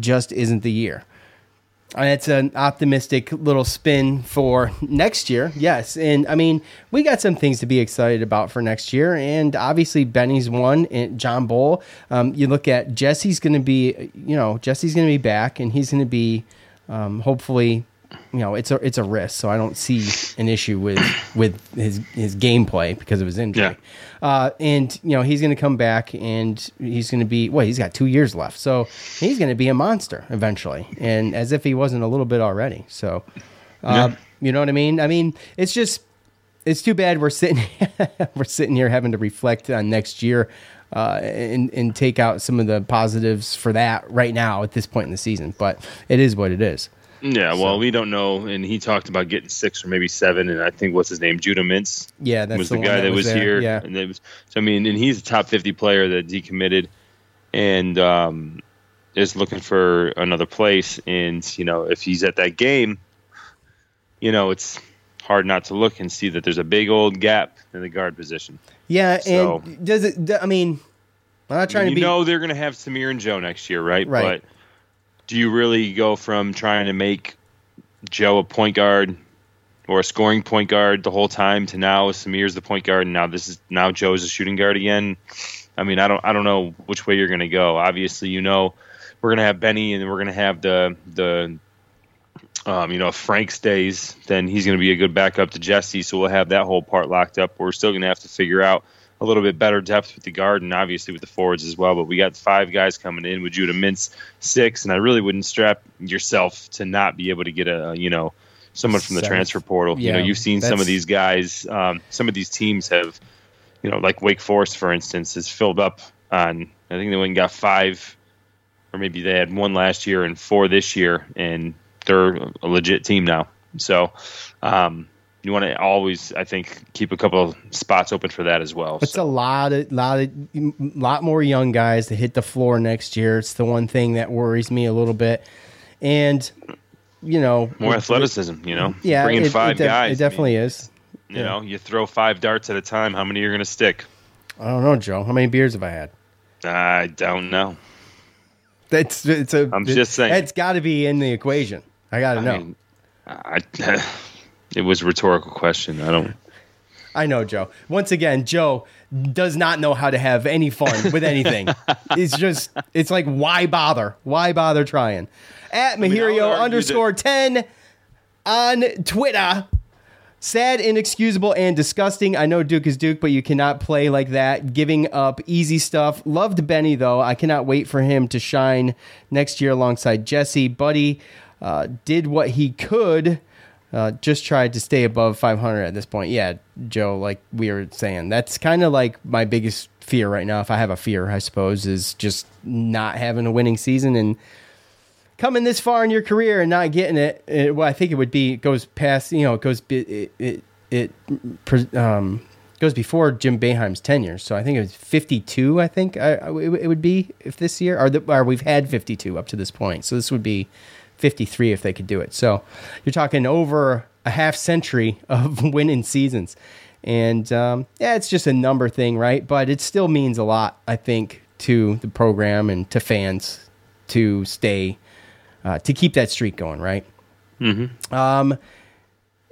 just isn't the year. It's an optimistic little spin for next year. Yes. And I mean, we got some things to be excited about for next year. And obviously, Benny's one, and John Bol. Um, you look at Jesse's going to be, you know, Jesse's going to be back and he's going to be um, hopefully. You know, it's a it's a risk, so I don't see an issue with with his his gameplay because of his injury. Uh, and you know, he's going to come back and he's going to be well. He's got two years left, so he's going to be a monster eventually, and as if he wasn't a little bit already. So, uh, Yeah. you know what I mean? I mean, it's just it's too bad we're sitting [LAUGHS] we're sitting here having to reflect on next year uh, and and take out some of the positives for that right now at this point in the season. But it is what it is. Yeah, well, we don't know, and he talked about getting six or maybe seven, and I think what's his name, Judah Mintz. Yeah, that's was the the, one guy that that, was there, here. yeah. and it was, so I mean, and he's a top fifty player that decommitted, and um, is looking for another place. And you know, if he's at that game, you know, it's hard not to look and see that there's a big old gap in the guard position. Yeah, So- and does it? I mean, I'm not trying you to be. know they're going to have Symir and Joe next year, right? Right. But do you really go from trying to make Joe a point guard or a scoring point guard the whole time to now Symir's the point guard and now this is now Joe's a shooting guard again. I mean, I don't I don't know which way you're going to go. Obviously, you know, we're going to have Benny and we're going to have the the um, you know, if Frank stays, then he's going to be a good backup to Jesse. So we'll have that whole part locked up. We're still going to have to figure out a little bit better depth with the guard and obviously with the forwards as well. But we got five guys coming in with Judah Mintz six, and I really wouldn't strap yourself to not be able to get a you know someone from the transfer portal. Yeah, you know, you've seen some of these guys. Um, some of these teams have, you know, like Wake Forest, for instance, is filled up on. I think they went and got five, or maybe they had one last year and four this year, and they're a legit team now. So. Um, you want to always, I think, keep a couple of spots open for that as well. It's a lot of lot of lot more young guys to hit the floor next year. It's the one thing that worries me a little bit, and you know More it- athleticism, you know. Yeah, bringing it, five def- guys. It definitely is. You know, you throw five darts at a time. How many are you going to stick? I don't know, Joe. How many beers have I had? I don't know. That's it's a. I'm just saying. It's got to be in the equation. I got to know. mean, I, [LAUGHS] it was a rhetorical question. I don't. I know, Joe. Once again, Joe does not know how to have any fun with anything. [LAUGHS] it's just, it's like, why bother? Why bother trying? At mean, I Mahirio argue underscore 10 on Twitter. Sad, inexcusable, and disgusting. I know Duke is Duke, but you cannot play like that. Giving up easy stuff. Loved Benny, though. I cannot wait for him to shine next year alongside Jesse. Buddy uh, did what he could. Uh, just tried to stay above 500 at this point. Yeah, Joe, like we were saying, that's kind of like my biggest fear right now. If I have a fear, I suppose, is just not having a winning season and coming this far in your career and not getting it. it well, I think it would be it goes past. You know, it goes it it, it um, goes before Jim Boeheim's tenure. So I think it was 52. I think I, it would be if this year or, the, or we've had 52 up to this point. So this would be 53 if they could do it. So you're talking over a half century [LAUGHS] of winning seasons. And um, yeah, it's just a number thing, right? But it still means a lot, I think, to the program and to fans to stay, uh, to keep that streak going, right? Mm-hmm. Um,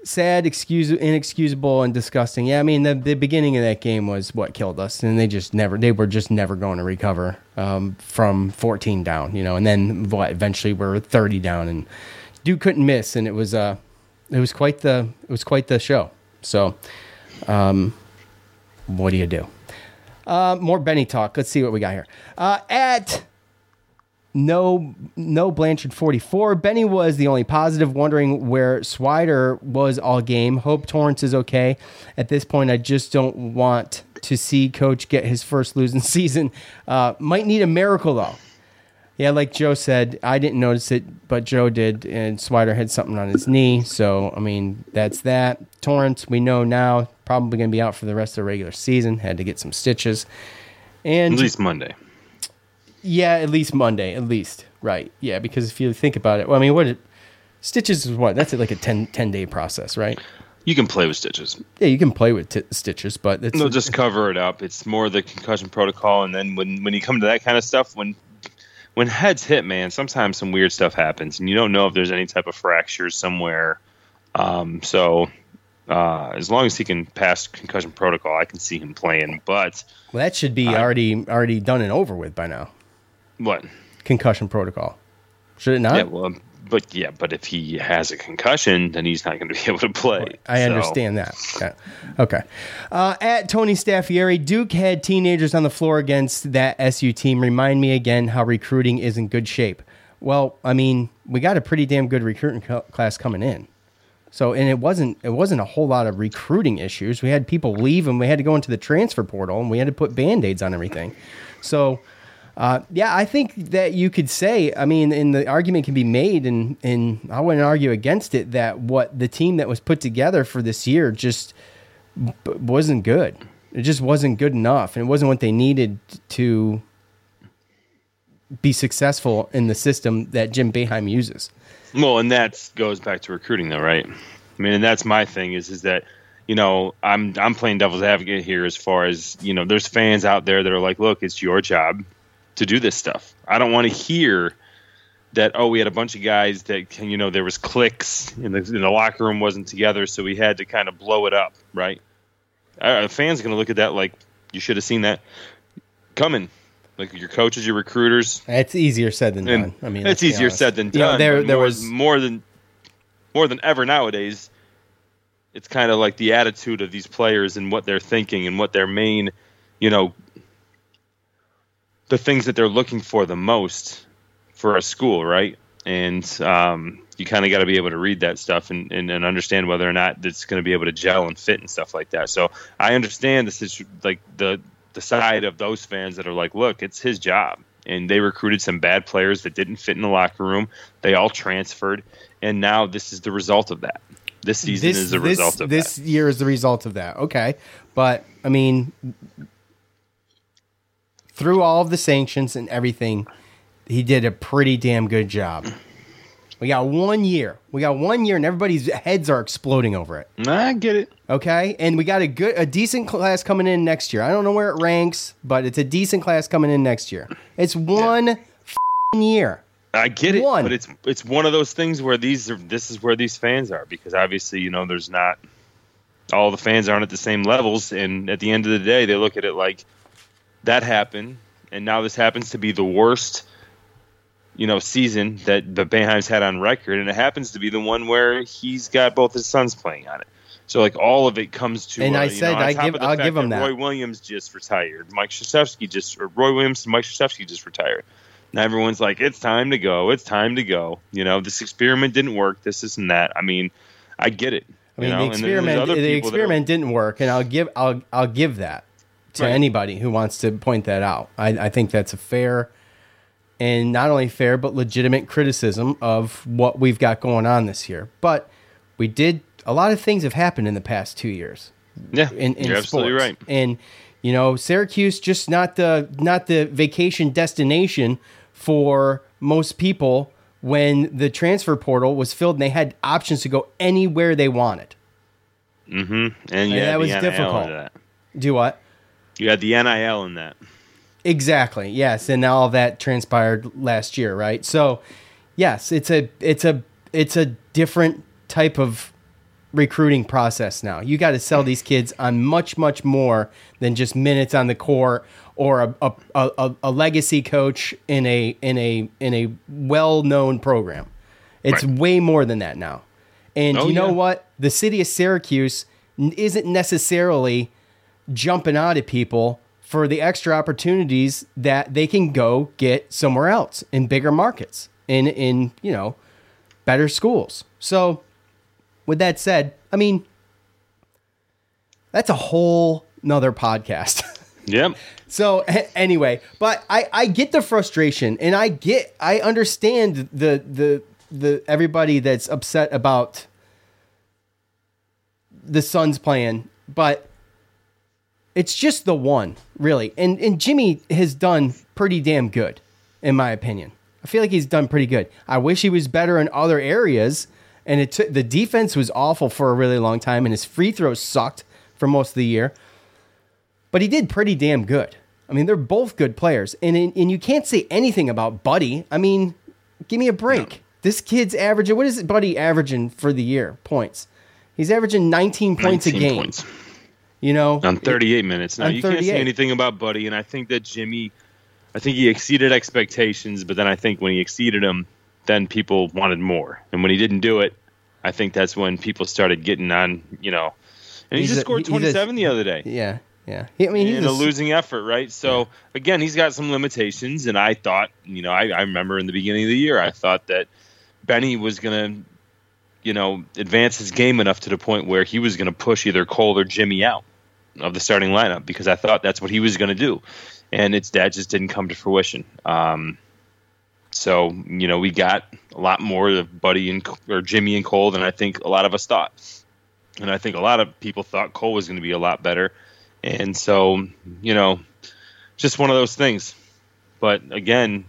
sad, excuse, inexcusable, and disgusting. Yeah, I mean the the beginning of that game was what killed us, and they just never they were just never going to recover um, from 14 down, you know, and then what? Eventually we're 30 down, and Duke couldn't miss, and it was uh it was quite the it was quite the show. So, um, what do you do? Uh, more Benny talk. Let's see what we got here. Uh, at no no Blanchard 44. Benny was the only positive, wondering where Swider was all game. Hope Torrence is okay. At this point, I just don't want to see Coach get his first losing [LAUGHS] season. Uh, might need a miracle, though. Yeah, like Joe said, I didn't notice it, but Joe did, and Swider had something on his knee. So, I mean, that's that. Torrence, we know now, probably going to be out for the rest of the regular season. Had to get some stitches. And At least Monday. Yeah, at least Monday, at least. Right. Yeah, because if you think about it, well, I mean, what it, stitches is what? That's like a 10, 10 day process, right? You can play with stitches. Yeah, you can play with t- stitches, but it's They'll just cover it up. It's more the concussion protocol, and then when when you come to that kind of stuff, when when heads hit, man, sometimes some weird stuff happens, and you don't know if there's any type of fractures somewhere. Um, so uh, as long as he can pass concussion protocol, I can see him playing. But well, that should be already already done and over with by now. What? Concussion protocol. Should it not? Yeah, well, but yeah, but if he has a concussion, then he's not going to be [LAUGHS] able to play. I So- understand that. Yeah. Okay. Uh, at Tony Staffieri, Duke had teenagers on the floor against that SU team. Remind me again how recruiting is in good shape. Well, I mean, we got a pretty damn good recruiting cl- class coming in. So, and it wasn't it wasn't a whole lot of recruiting issues. We had people leave, and we had to go into the transfer portal, and we had to put band aids on everything. So, uh, yeah, I think that you could say, I mean, and the argument can be made, and and I wouldn't argue against it that what the team that was put together for this year just b- wasn't good. It just wasn't good enough, and it wasn't what they needed to be successful in the system that Jim Boeheim uses. Well, and that goes back to recruiting, though, right? I mean, and that's my thing is is that you know I'm I'm playing devil's advocate here as far as you know. There's fans out there that are like, look, it's your job to do this stuff. I don't want to hear that oh we had a bunch of guys that you know there was clicks in the, in the locker room wasn't together so we had to kind of blow it up right uh, fan's going to look at that like you should have seen that coming like your coaches your recruiters It's easier said than and done. I mean, it's easier honest. said than done You know, there, there more, was more than more than ever nowadays it's kind of like the attitude of these players and what they're thinking and what their main you know the things that they're looking for the most for a school right? And um, you kind of got to be able to read that stuff and, and, and understand whether or not it's going to be able to gel and fit and stuff like that. So i understand this is like the the side of those fans that are like look it's his job. And they recruited some bad players that didn't fit in the locker room. They all transferred and now this is the result of that. This season this, is the this, result of that. this year is the result of that. Okay, but I mean, through all of the sanctions and everything, he did a pretty damn good job. We got one year. We got one year, and everybody's heads are exploding over it. i get it Okay, and we got a good, a decent class coming in next year. I don't know where it ranks, but it's a decent class coming in next year. It's one f***ing year. I get it, one. but it's it's one of those things where these are this is where these fans are because obviously you know there's not all the fans aren't at the same levels, and at the end of the day they look at it like that happened, and now this happens to be the worst you know season that the Boeheims had on record, and it happens to be the one where he's got both his sons playing on it. So like all of it comes to And uh, I said know, I give- I'll give him that. Roy Williams just retired, Mike Krzyzewski just or Roy Williams and Mike Krzyzewski just retired. Now everyone's like, it's time to go. It's time to go. You know, this experiment didn't work. This, isn't that. I mean, I get it. I mean, you know? the and then there's experiment the people that are- experiment didn't work, and I'll give I'll I'll give that to Right. anybody who wants to point that out. I, I think that's a fair and not only fair but legitimate criticism of what we've got going on this year. But we did a lot of things have happened in the past two years. Yeah, in, in you're absolutely right. And you know, Syracuse just not the not the vacation destination for most people when the transfer portal was filled and they had options to go anywhere they wanted. Mm-hmm. And And yeah, that was difficult. that. Do what? You had the NIL in that. Exactly. Yes, and all that transpired last year, right? So, yes, it's a it's a it's a different type of recruiting process now. You got to sell these kids on much much more than just minutes on the court or a a, a, a legacy coach in a in a in a well-known program. It's Right. way more than that now. And Oh, you know yeah. what? The city of Syracuse isn't necessarily jumping out at people for the extra opportunities that they can go get somewhere else in bigger markets in in you know better schools so with that said i mean that's a whole nother podcast [LAUGHS] Yep. so [LAUGHS] anyway but i i get the frustration and i get i understand the the the everybody that's upset about the Suns plan but it's just the one, really. And and Jimmy has done pretty damn good, in my opinion. I feel like he's done pretty good. I wish he was better in other areas. And it the defense was awful for a really long time, and his free throws sucked for most of the year. But he did pretty damn good. I mean, they're both good players, and and you can't say anything about Buddy. I mean, give me a break. This kid's averaging what is it, Buddy averaging for the year points? He's averaging 19 points a game. points. You know, on 38 minutes. Now you can't say anything about Buddy, and I think that Jimmy, I think he exceeded expectations, but then I think when he exceeded them, then people wanted more, and when he didn't do it, I think that's when people started getting on, you know. And he just a- scored he's a- 27 the other day. Yeah, yeah. I mean, he's in a a- losing effort, right? So again, he's got some limitations, and I thought, you know, I, I remember in the beginning of the year, I thought that Benny was going to, you know, advance his game enough to the point where he was going to push either Cole or Jimmy out of the starting lineup because I thought that's what he was going to do, and it's that just didn't come to fruition. Um, so you know, we got a lot more of Buddy and or Jimmy and Cole than I think a lot of us thought, and I think a lot of people thought Cole was going to be a lot better, and so you know, just one of those things. But again,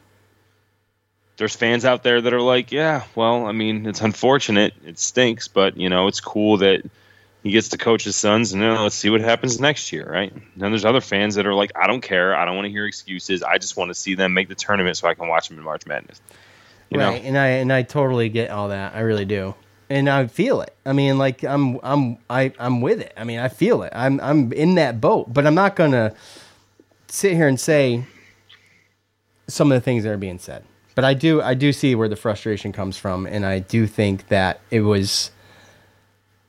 there's fans out there that are like, yeah, well, I mean, it's unfortunate, it stinks, but you know, it's cool that he gets to coach his sons, and know, let's see what happens next year, right? Then there's other fans that are like, I don't care, I don't want to hear excuses, I just want to see them make the tournament so I can watch them in March Madness. You know? right, and I and I totally get all that. I really do, and I feel it. I mean, like I'm I'm I I'm with it. I mean, I feel it. I'm I'm in that boat, but I'm not gonna sit here and say some of the things that are being said. But I do I do see where the frustration comes from, and I do think that it was,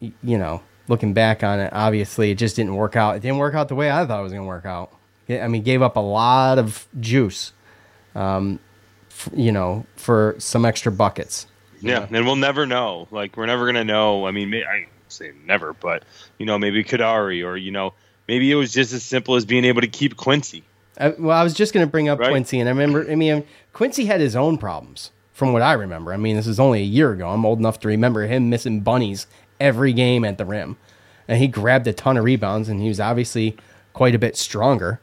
you know, looking back on it, obviously it just didn't work out. It didn't work out the way I thought it was going to work out. I mean, gave up a lot of juice, um, f- you know, for some extra buckets. Yeah, and we'll never know. Like we're never gonna know. I mean, may, I say never, but you know, maybe Kadary, or you know, maybe it was just as simple as being able to keep Quincy. I, well, I was just going to bring up Right. Quincy, and I remember. I mean, Quincy had his own problems, from what I remember. I mean, this is only a year ago. I'm old enough to remember him missing bunnies every game at the rim, and he grabbed a ton of rebounds, and he was obviously quite a bit stronger,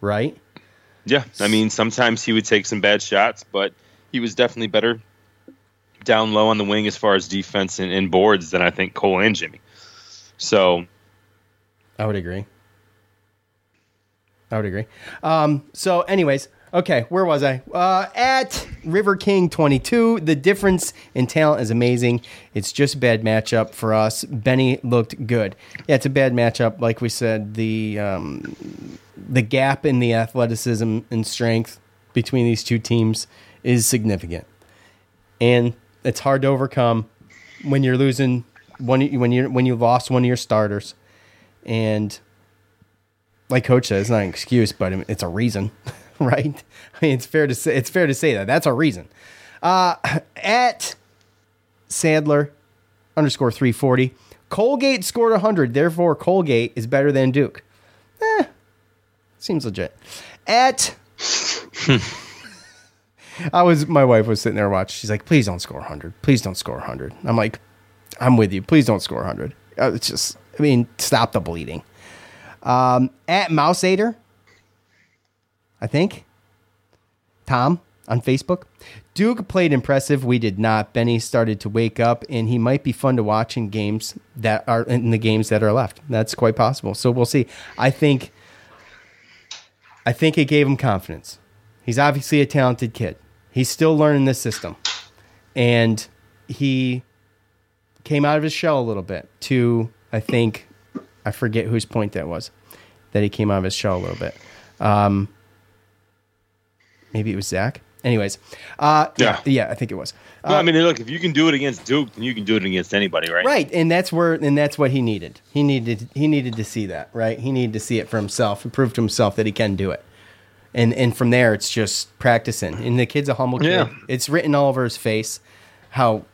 right? Yeah, I mean, sometimes he would take some bad shots, but he was definitely better down low on the wing as far as defense and, and boards than I think Cole and Jimmy. So I would agree. I would agree. Um, so, anyways, okay, where was I? Uh, at River King 22, the difference in talent is amazing. It's just a bad matchup for us. Benny looked good. Yeah, it's a bad matchup. Like we said, the um, the gap in the athleticism and strength between these two teams is significant, and it's hard to overcome when you're losing one when you when you lost one of your starters, and like coach said, it's not an excuse, but it's a reason, [LAUGHS] [LAUGHS] right? I mean, it's fair to say it's fair to say that that's a reason. Uh, at Sandler underscore three forty, Colgate scored hundred, therefore Colgate is better than Duke. Eh, seems legit. At [LAUGHS] I was my wife was sitting there watching. She's like, "Please don't score 100. Please don't score 100." I'm like, "I'm with you. Please don't score 100." Uh, It's just, I mean, stop the bleeding. Um, at Mouseader, I think Tom on Facebook. Duke played impressive. We did not. Benny started to wake up, and he might be fun to watch in games that are in the games that are left. That's quite possible. So we'll see. I think. I think it gave him confidence. He's obviously a talented kid. He's still learning this system. And he came out of his shell a little bit to, I think, I forget whose point that was, that he came out of his shell a little bit. Um, maybe it was Zach. Anyways, uh, yeah, yeah, I think it was. Well, I Uh, mean, look, if you can do it against Duke, then you can do it against anybody, right? Right, and that's where and that's what he needed. He needed he needed to see that, right? He needed to see it for himself and prove to himself that he can do it. And and from there it's just practicing. And the kid's a humble kid. Yeah. It's written all over his face how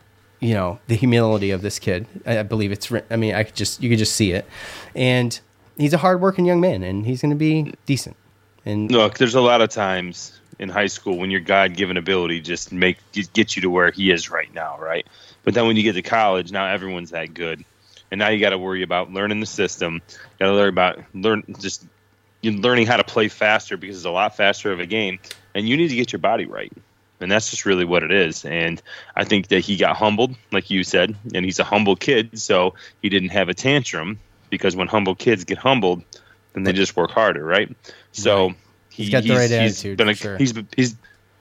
you know, the humility of this kid. I, I believe it's I mean, I could just you could just see it. And he's a hardworking young man and he's going to be decent. And Look, there's a lot of times in high school when your God-given ability just make get you to where he is right now, right? But then when you get to college, now everyone's that good, and now you got to worry about learning the system. You Got to learn about learn just you learning how to play faster because it's a lot faster of a game, and you need to get your body right. And that's just really what it is. And I think that he got humbled, like you said, and he's a humble kid, so he didn't have a tantrum because when humble kids get humbled, then they just work harder, right? So He's got the right he's attitude, been a- for sure. He's he's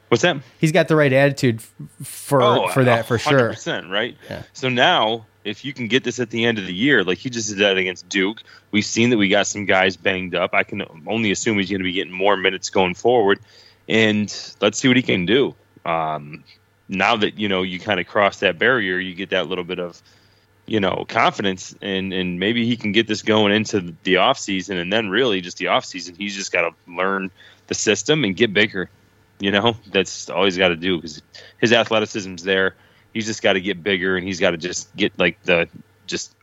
what's that? he's got the right attitude for Oh, for that for sure. 100%, right? Yeah. So now, if you can get this at the end of the year, like he just did that against Duke, we've seen that we got some guys banged up. I can only assume he's going to be getting more minutes going forward, and let's see what he can do. Um, now that you know you kind of cross that barrier, you get that little bit of you know confidence, and and maybe he can get this going into the off season, and then really just the off season, he's just got to learn the system and get bigger. You know, that's all he's got to do because his athleticism's there. He's just got to get bigger, and he's got to just get like the just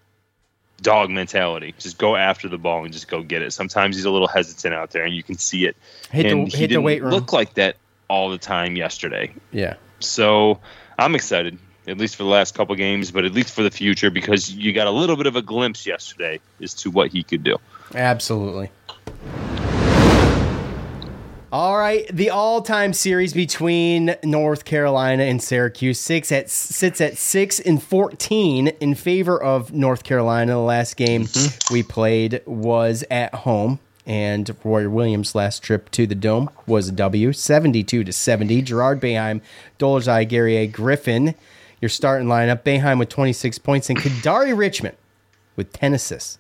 dog mentality. Just go after the ball and just go get it. Sometimes he's a little hesitant out there, and you can see it. Hit the- he hit didn't weight room. look like that all the time yesterday. Yeah. So I'm excited, at least for the last couple games, but at least for the future because you got a little bit of a glimpse yesterday as to what he could do. Absolutely. All right, the all-time series between North Carolina and Syracuse six at sits at six and fourteen in favor of North Carolina. The last game mm-hmm. we played was at home And Roy Williams' last trip to the Dome was a W, 72 to 70. Girard Boeheim, Dolezaj, Guerrier, Griffin, your starting lineup. Boeheim with 26 points and Kadary Richmond with 10 assists.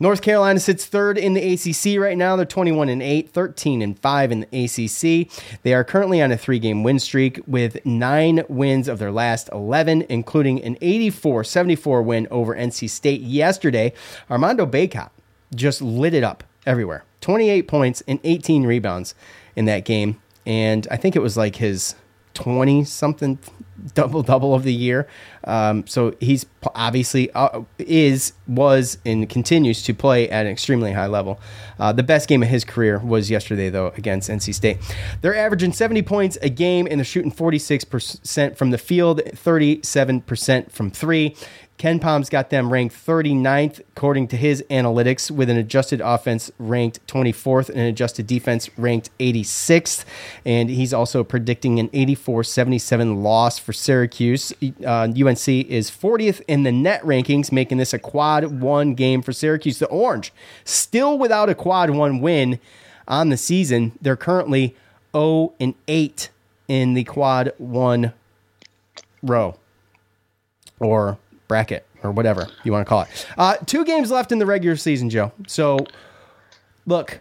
North Carolina sits third in the ACC right now. They're 21 and 8, 13 and 5 in the ACC. They are currently on a three game win streak with nine wins of their last 11, including an 84 74 win over NC State yesterday. Armando Bacot just lit it up everywhere 28 points and 18 rebounds in that game. And I think it was like his 20 something double double of the year. Um, so he's obviously uh, is was and continues to play at an extremely high level. Uh, the best game of his career was yesterday though against NC State. They're averaging 70 points a game and they're shooting 46% from the field, 37% from 3. KenPom's got them ranked 39th according to his analytics, with an adjusted offense ranked 24th and an adjusted defense ranked 86th. And he's also predicting an 84 77 loss for Syracuse. Uh, UNC is 40th in the net rankings, making this a quad one game for Syracuse. The Orange, still without a quad one win on the season, they're currently 0 and 8 in the quad one row or bracket or whatever you want to call it. Uh, two games left in the regular season, Joe. So, look,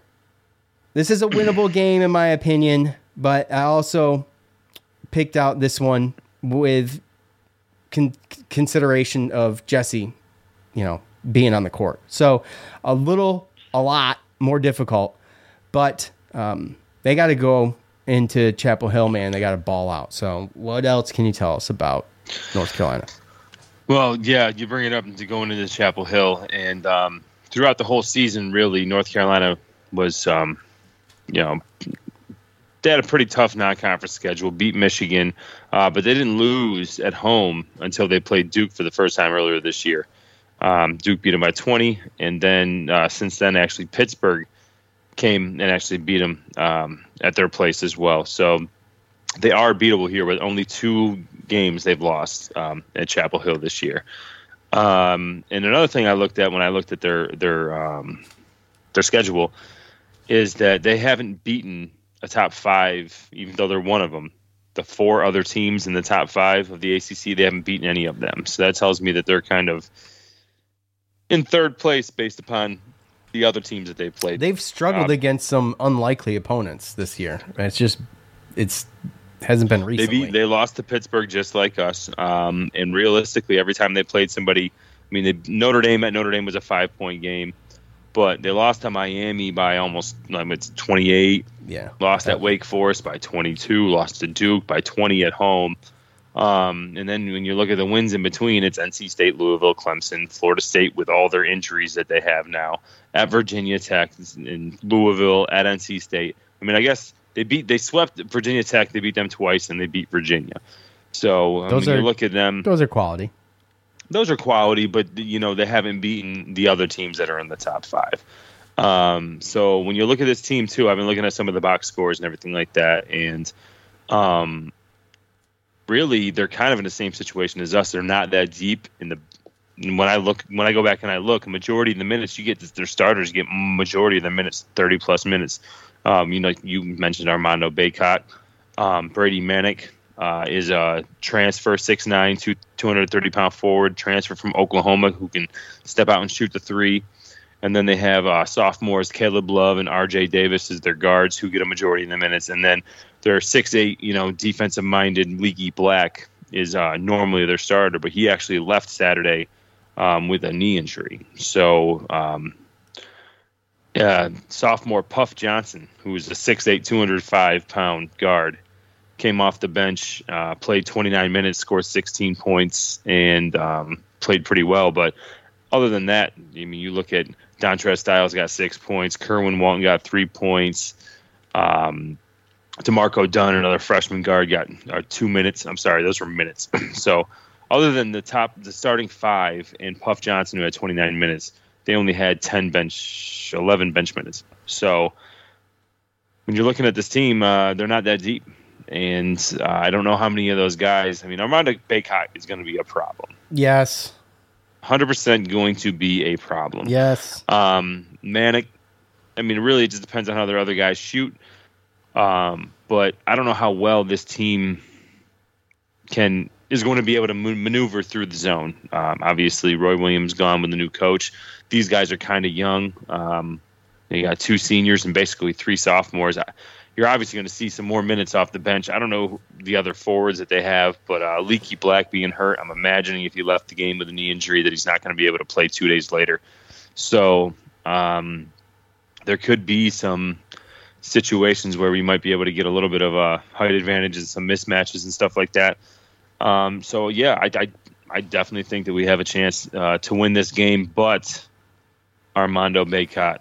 this is a winnable game in my opinion, but I also picked out this one with con- consideration of Jesse, you know, being on the court. So, a little, a lot more difficult, but um, they got to go into Chapel Hill, man. They got to ball out. So, what else can you tell us about North Carolina? Well, yeah, you bring it up into going into Chapel Hill, and um, throughout the whole season, really, North Carolina was, um, you know, they had a pretty tough non-conference schedule. Beat Michigan, uh, but they didn't lose at home until they played Duke for the first time earlier this year. Um, Duke beat them by 20, and then uh, since then, actually Pittsburgh came and actually beat them um, at their place as well. So they are beatable here with only two games they've lost um, at Chapel Hill this year. Um, and another thing I looked at when I looked at their their um, their schedule is that they haven't beaten a top five, even though they're one of them. The four other teams in the top five of the ACC, they haven't beaten any of them. So that tells me that they're kind of in third place based upon the other teams that they've played. They've struggled Um, against some unlikely opponents this year. It's just it's hasn't been They recently. beat, they lost to Pittsburgh just like us. Um, and realistically, every time they played somebody, I mean, they, Notre Dame at Notre Dame was a five point game, but they lost to Miami by almost like it's 28. Yeah. Lost at Wake Forest by 22. Lost to Duke by 20 at home. Um, and then when you look at the wins in between, it's NC State, Louisville, Clemson, Florida State with all their injuries that they have now at Virginia Tech, in Louisville, at NC State. I mean, I guess they beat, they swept Virginia Tech. They beat them twice, and they beat Virginia. So Those when are- you look at them, Those are quality. Those are quality, but you know they haven't beaten the other teams that are in the top five. Um, so when you look at this team too, I've been looking at some of the box scores and everything like that, and um, really they're kind of in the same situation as us. They're not that deep in the. When I look, when I go back and I look, majority of the minutes you get, their starters get majority of the minutes, thirty plus minutes. Um, you know, you mentioned Armando Bacot, um, Brady Manek, uh, is a transfer, 6'9", two- 230 pound forward, transfer from Oklahoma who can step out and shoot the three. And then they have uh, sophomores Caleb Love and R.J. Davis as their guards who get a majority of the minutes. And then their six eight, you know, defensive minded Leaky Black is uh, normally their starter, but he actually left Saturday um, with a knee injury. So um, uh, sophomore Puff Johnson, who is a 6'8", 205 pound guard, came off the bench, uh, played 29 minutes, scored 16 points, and um, played pretty well. But other than that, I mean, you look at Dontrez Styles got six points, Kerwin Walton got three points, um, Demarco Dunn, another freshman guard, got uh, two minutes. I'm sorry, those were minutes. [CLEARS THROAT] so other than the top, the starting five, and Puff Johnson, who had 29 minutes, they only had 10 bench, 11 bench minutes. So when you're looking at this team, uh, they're not that deep. And uh, I don't know how many of those guys. I mean, Armando Bacot is going to be a problem. Yes. 100% going to be a problem. Yes. Um, Manek, I mean, really, it just depends on how their other guys shoot. Um, but I don't know how well this team can is going to be able to maneuver through the zone. Um, obviously, Roy Williams gone with the new coach. These guys are kind of young. Um, you got two seniors and basically three sophomores. You're obviously going to see some more minutes off the bench. I don't know the other forwards that they have, but uh, Leaky Black being hurt, I'm imagining if he left the game with a knee injury that he's not going to be able to play two days later. So um, there could be some situations where we might be able to get a little bit of a height advantage and some mismatches and stuff like that. Um, so yeah, I, I, I definitely think that we have a chance uh, to win this game, but Armando Bacot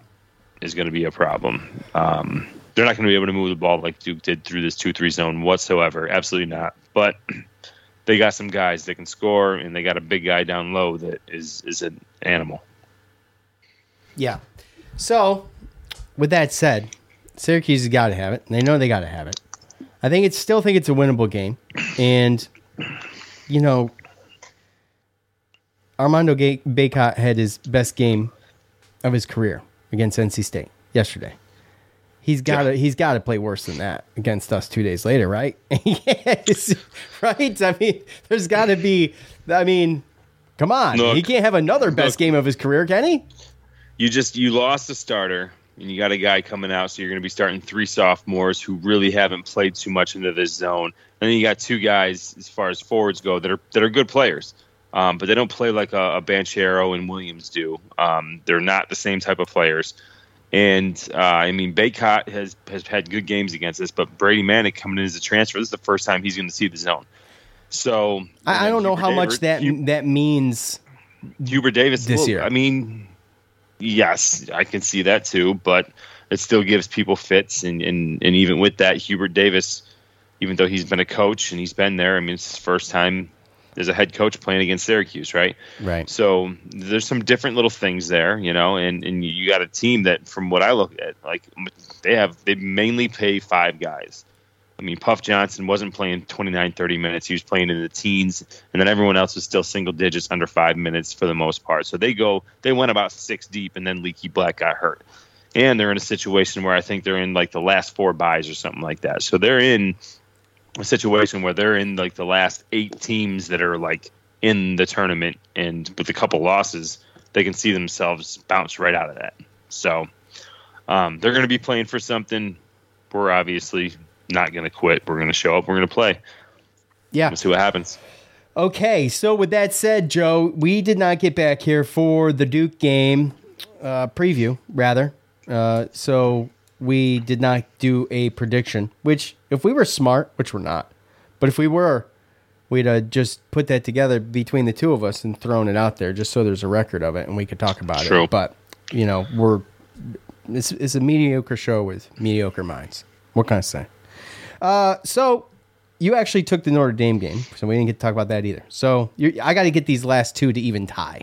is going to be a problem. Um, they're not going to be able to move the ball like Duke did through this two-three zone whatsoever. Absolutely not. But [CLEARS THROAT] they got some guys that can score, and they got a big guy down low that is is an animal. Yeah. So, with that said, Syracuse has got to have it. They know they got to have it. I think it's still think it's a winnable game, and you know, Armando Bacot had his best game of his career against NC State yesterday. He's got to yeah. he's got to play worse than that against us two days later, right? [LAUGHS] yes, right. I mean, there's got to be. I mean, come on, Look, he can't have another best Look, game of his career, can he? You just you lost a starter and you got a guy coming out, so you're going to be starting three sophomores who really haven't played too much into this zone. And then you got two guys, as far as forwards go, that are that are good players, um, but they don't play like a, a Banchero and Williams do. Um, they're not the same type of players. And uh, I mean, Bacot has has had good games against us, but Brady Manek coming in as a transfer, this is the first time he's going to see the zone. So I, I don't know how Davis, much that that means. Hubert Davis this year. I mean, yes, I can see that too, but it still gives people fits. And, and, and even with that, Hubert Davis, even though he's been a coach and he's been there, I mean, it's his first time as a head coach playing against Syracuse, right? Right. So there's some different little things there, you know, and, and you got a team that, from what I look at, like they have, they mainly pay five guys. I mean, Puff Johnson wasn't playing 29, 30 minutes. He was playing in the teens, and then everyone else was still single digits under five minutes for the most part. So they go, they went about six deep, and then Leaky Black got hurt. And they're in a situation where I think they're in like the last four byes or something like that. So they're in a situation where they're in like the last eight teams that are like in the tournament, and with a couple losses, they can see themselves bounce right out of that. So um, they're going to be playing for something. We're obviously not going to quit. We're going to show up. We're going to play. Yeah. We'll see what happens. Okay. So, with that said, Joe, we did not get back here for the Duke game uh, preview, rather. Uh, so, we did not do a prediction, which, if we were smart, which we're not, but if we were, we'd uh, just put that together between the two of us and thrown it out there just so there's a record of it and we could talk about True. it. But, you know, we're. It's, it's a mediocre show with mediocre minds. What can I say? Uh, so you actually took the Notre Dame game, so we didn't get to talk about that either. So I got to get these last two to even tie,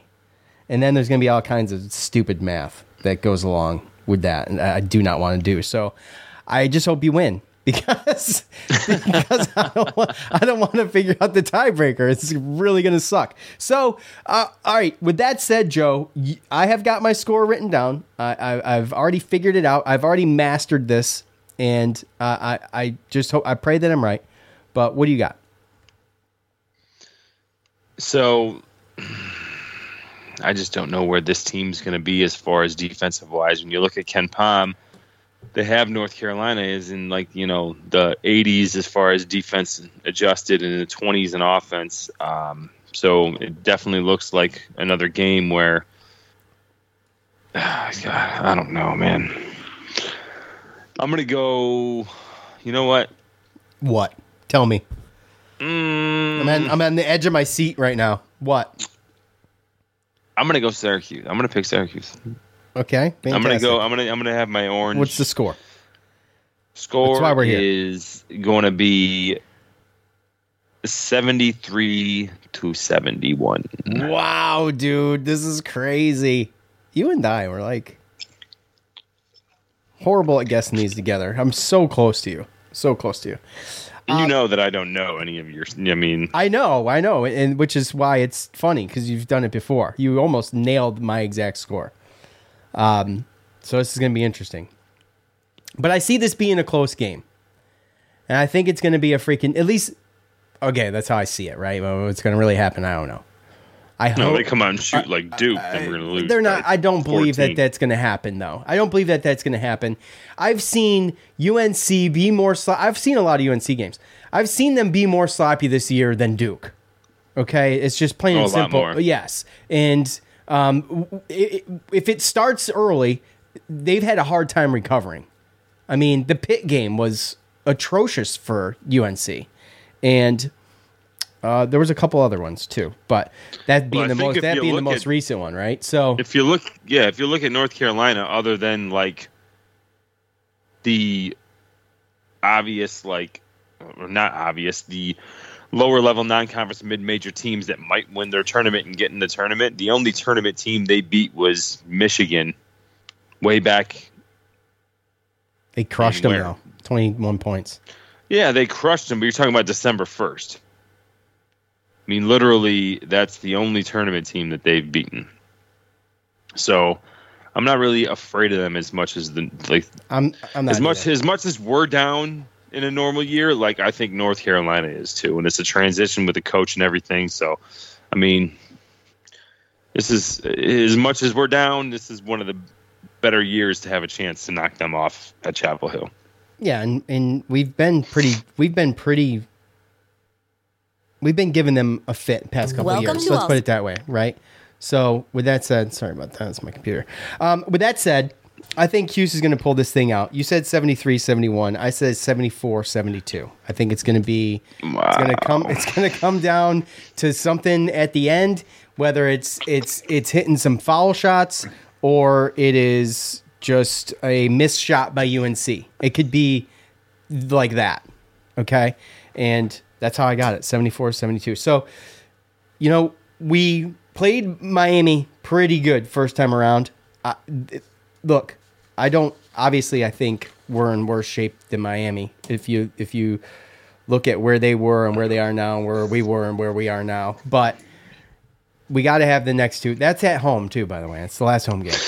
and then there's going to be all kinds of stupid math that goes along with that, and I do not want to do. So I just hope you win [LAUGHS] because because I don't want, to figure out the tiebreaker. It's really going to suck. So, uh, all right. With that said, Joe, I have got my score written down. I, I, I've already figured it out. I've already mastered this and uh, I I just hope I pray that I'm right. But what do you got? So I just don't know where this team's going to be as far as defensive wise. When you look at KenPom, they have North Carolina is in like you know the 80s as far as defense adjusted and in the 20s in offense. Um, so it definitely looks like another game where uh, [SIGHS] God, I don't know, man. I'm gonna go. You know what? What? Tell me. Mm. I'm, on, I'm on the edge of my seat right now. What? I'm gonna go Syracuse. I'm gonna pick Syracuse. Okay. Fantastic. I'm gonna go. I'm gonna. I'm gonna have my orange. What's the score? Score That's why we're here. is going to be 73 to 71. Wow, dude, this is crazy. You and I were like horrible at guessing these together. I'm so close to you. So close to you. And you um, know that I don't know any of your. I mean, I know, I know, and which is why it's funny because you've done it before. You almost nailed my exact score. Um, So this is going to be interesting. But I see this being a close game. And I think it's going to be a freaking, at least, okay, that's how I see it, right? Well, what's going to really happen, I don't know. I no, they come out and shoot like Duke, then we're going to lose. they're not. I don't believe 14. that that's going to happen, though. I don't believe that that's going to happen. I've seen UNC be more. Slo- I've seen a lot of UNC games. I've seen them be more sloppy this year than Duke. Okay, it's just plain Oh, and a lot simple. more. Yes, and um, w- w- i- i- if it starts early, they've had a hard time recovering. I mean, the Pitt game was atrocious for UNC, and uh, there was a couple other ones too. But that being Well, the most that being the most at- recent one, right? So If you look, yeah, if you look at North Carolina, other than like the obvious, like, or not obvious, the lower level non conference mid major teams that might win their tournament and get in the tournament, the only tournament team they beat was Michigan way back. they crushed them though, twenty one points. Yeah, they crushed them, but you're talking about December 1st. I mean, literally, that's the only tournament team that they've beaten. So I'm not really afraid of them as much as the like I'm I'm not as much either. as much as we're down in a normal year, like I think North Carolina is too, and it's a transition with the coach and everything. So, I mean, this is as much as we're down. This is one of the better years to have a chance to knock them off at Chapel Hill. Yeah, and, and we've been pretty we've been pretty we've been giving them a fit past couple Welcome years. to Let's us. put it that way, right? So with that said, sorry about that, that's my computer. Um, with that said, I think Cuse is going to pull this thing out. You said 73 71. I said 74 72. I think it's going to be it's going to come it's going to come down to something at the end whether it's it's it's hitting some foul shots or it is just a missed shot by UNC. It could be like that. Okay? And that's how I got it. 74 72. So, you know, we played Miami pretty good first time around. Look, I don't obviously I think we're in worse shape than Miami. If you if you look at where they were and where they are now and where we were and where we are now. But we got to have the next two. That's at home too, by the way. It's the last home game.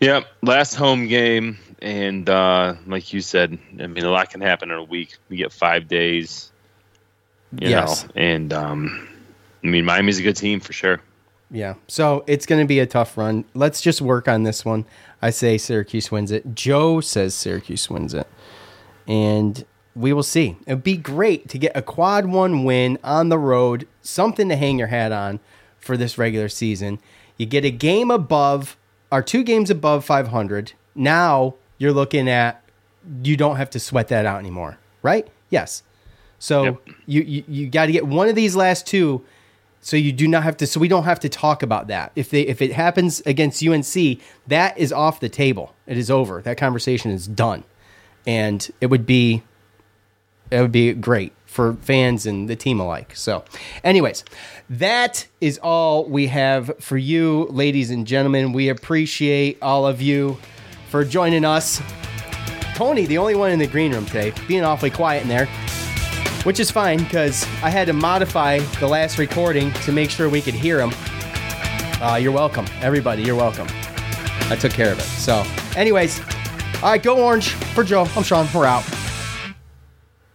Yep, last home game, and uh, like you said, I mean, a lot can happen in a week. We get five days, you Yes. know, and um, I mean, Miami's a good team for sure. Yeah. So it's going to be a tough run. Let's just work on this one. I say Syracuse wins it. Joe says Syracuse wins it. And we will see. It would be great to get a quad one win on the road, something to hang your hat on for this regular season. You get a game above, or two games above 500. Now you're looking at, you don't have to sweat that out anymore, right? Yes. So you, you, you got to get one of these last two so you do not have to so we don't have to talk about that. If they if it happens against unc that is off the table. It is over. That conversation is done. And it would be it would be great for fans and the team alike. So anyways that is all we have for you ladies and gentlemen. We appreciate all of you for joining us. Tony the only one in the green room today being awfully quiet in there which is fine because I had to modify the last recording to make sure we could hear him. Uh, you're welcome, everybody. You're welcome. I took care of it. So, anyways, all right, go orange for Joe. I'm Sean. We're out.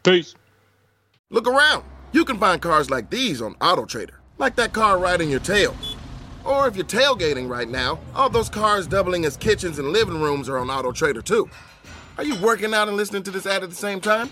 Peace. Look around. You can find cars like these on AutoTrader, like that car right in your tail. Or if you're tailgating right now, all those cars doubling as kitchens and living rooms are on AutoTrader too. Are you working out and listening to this ad at the same time?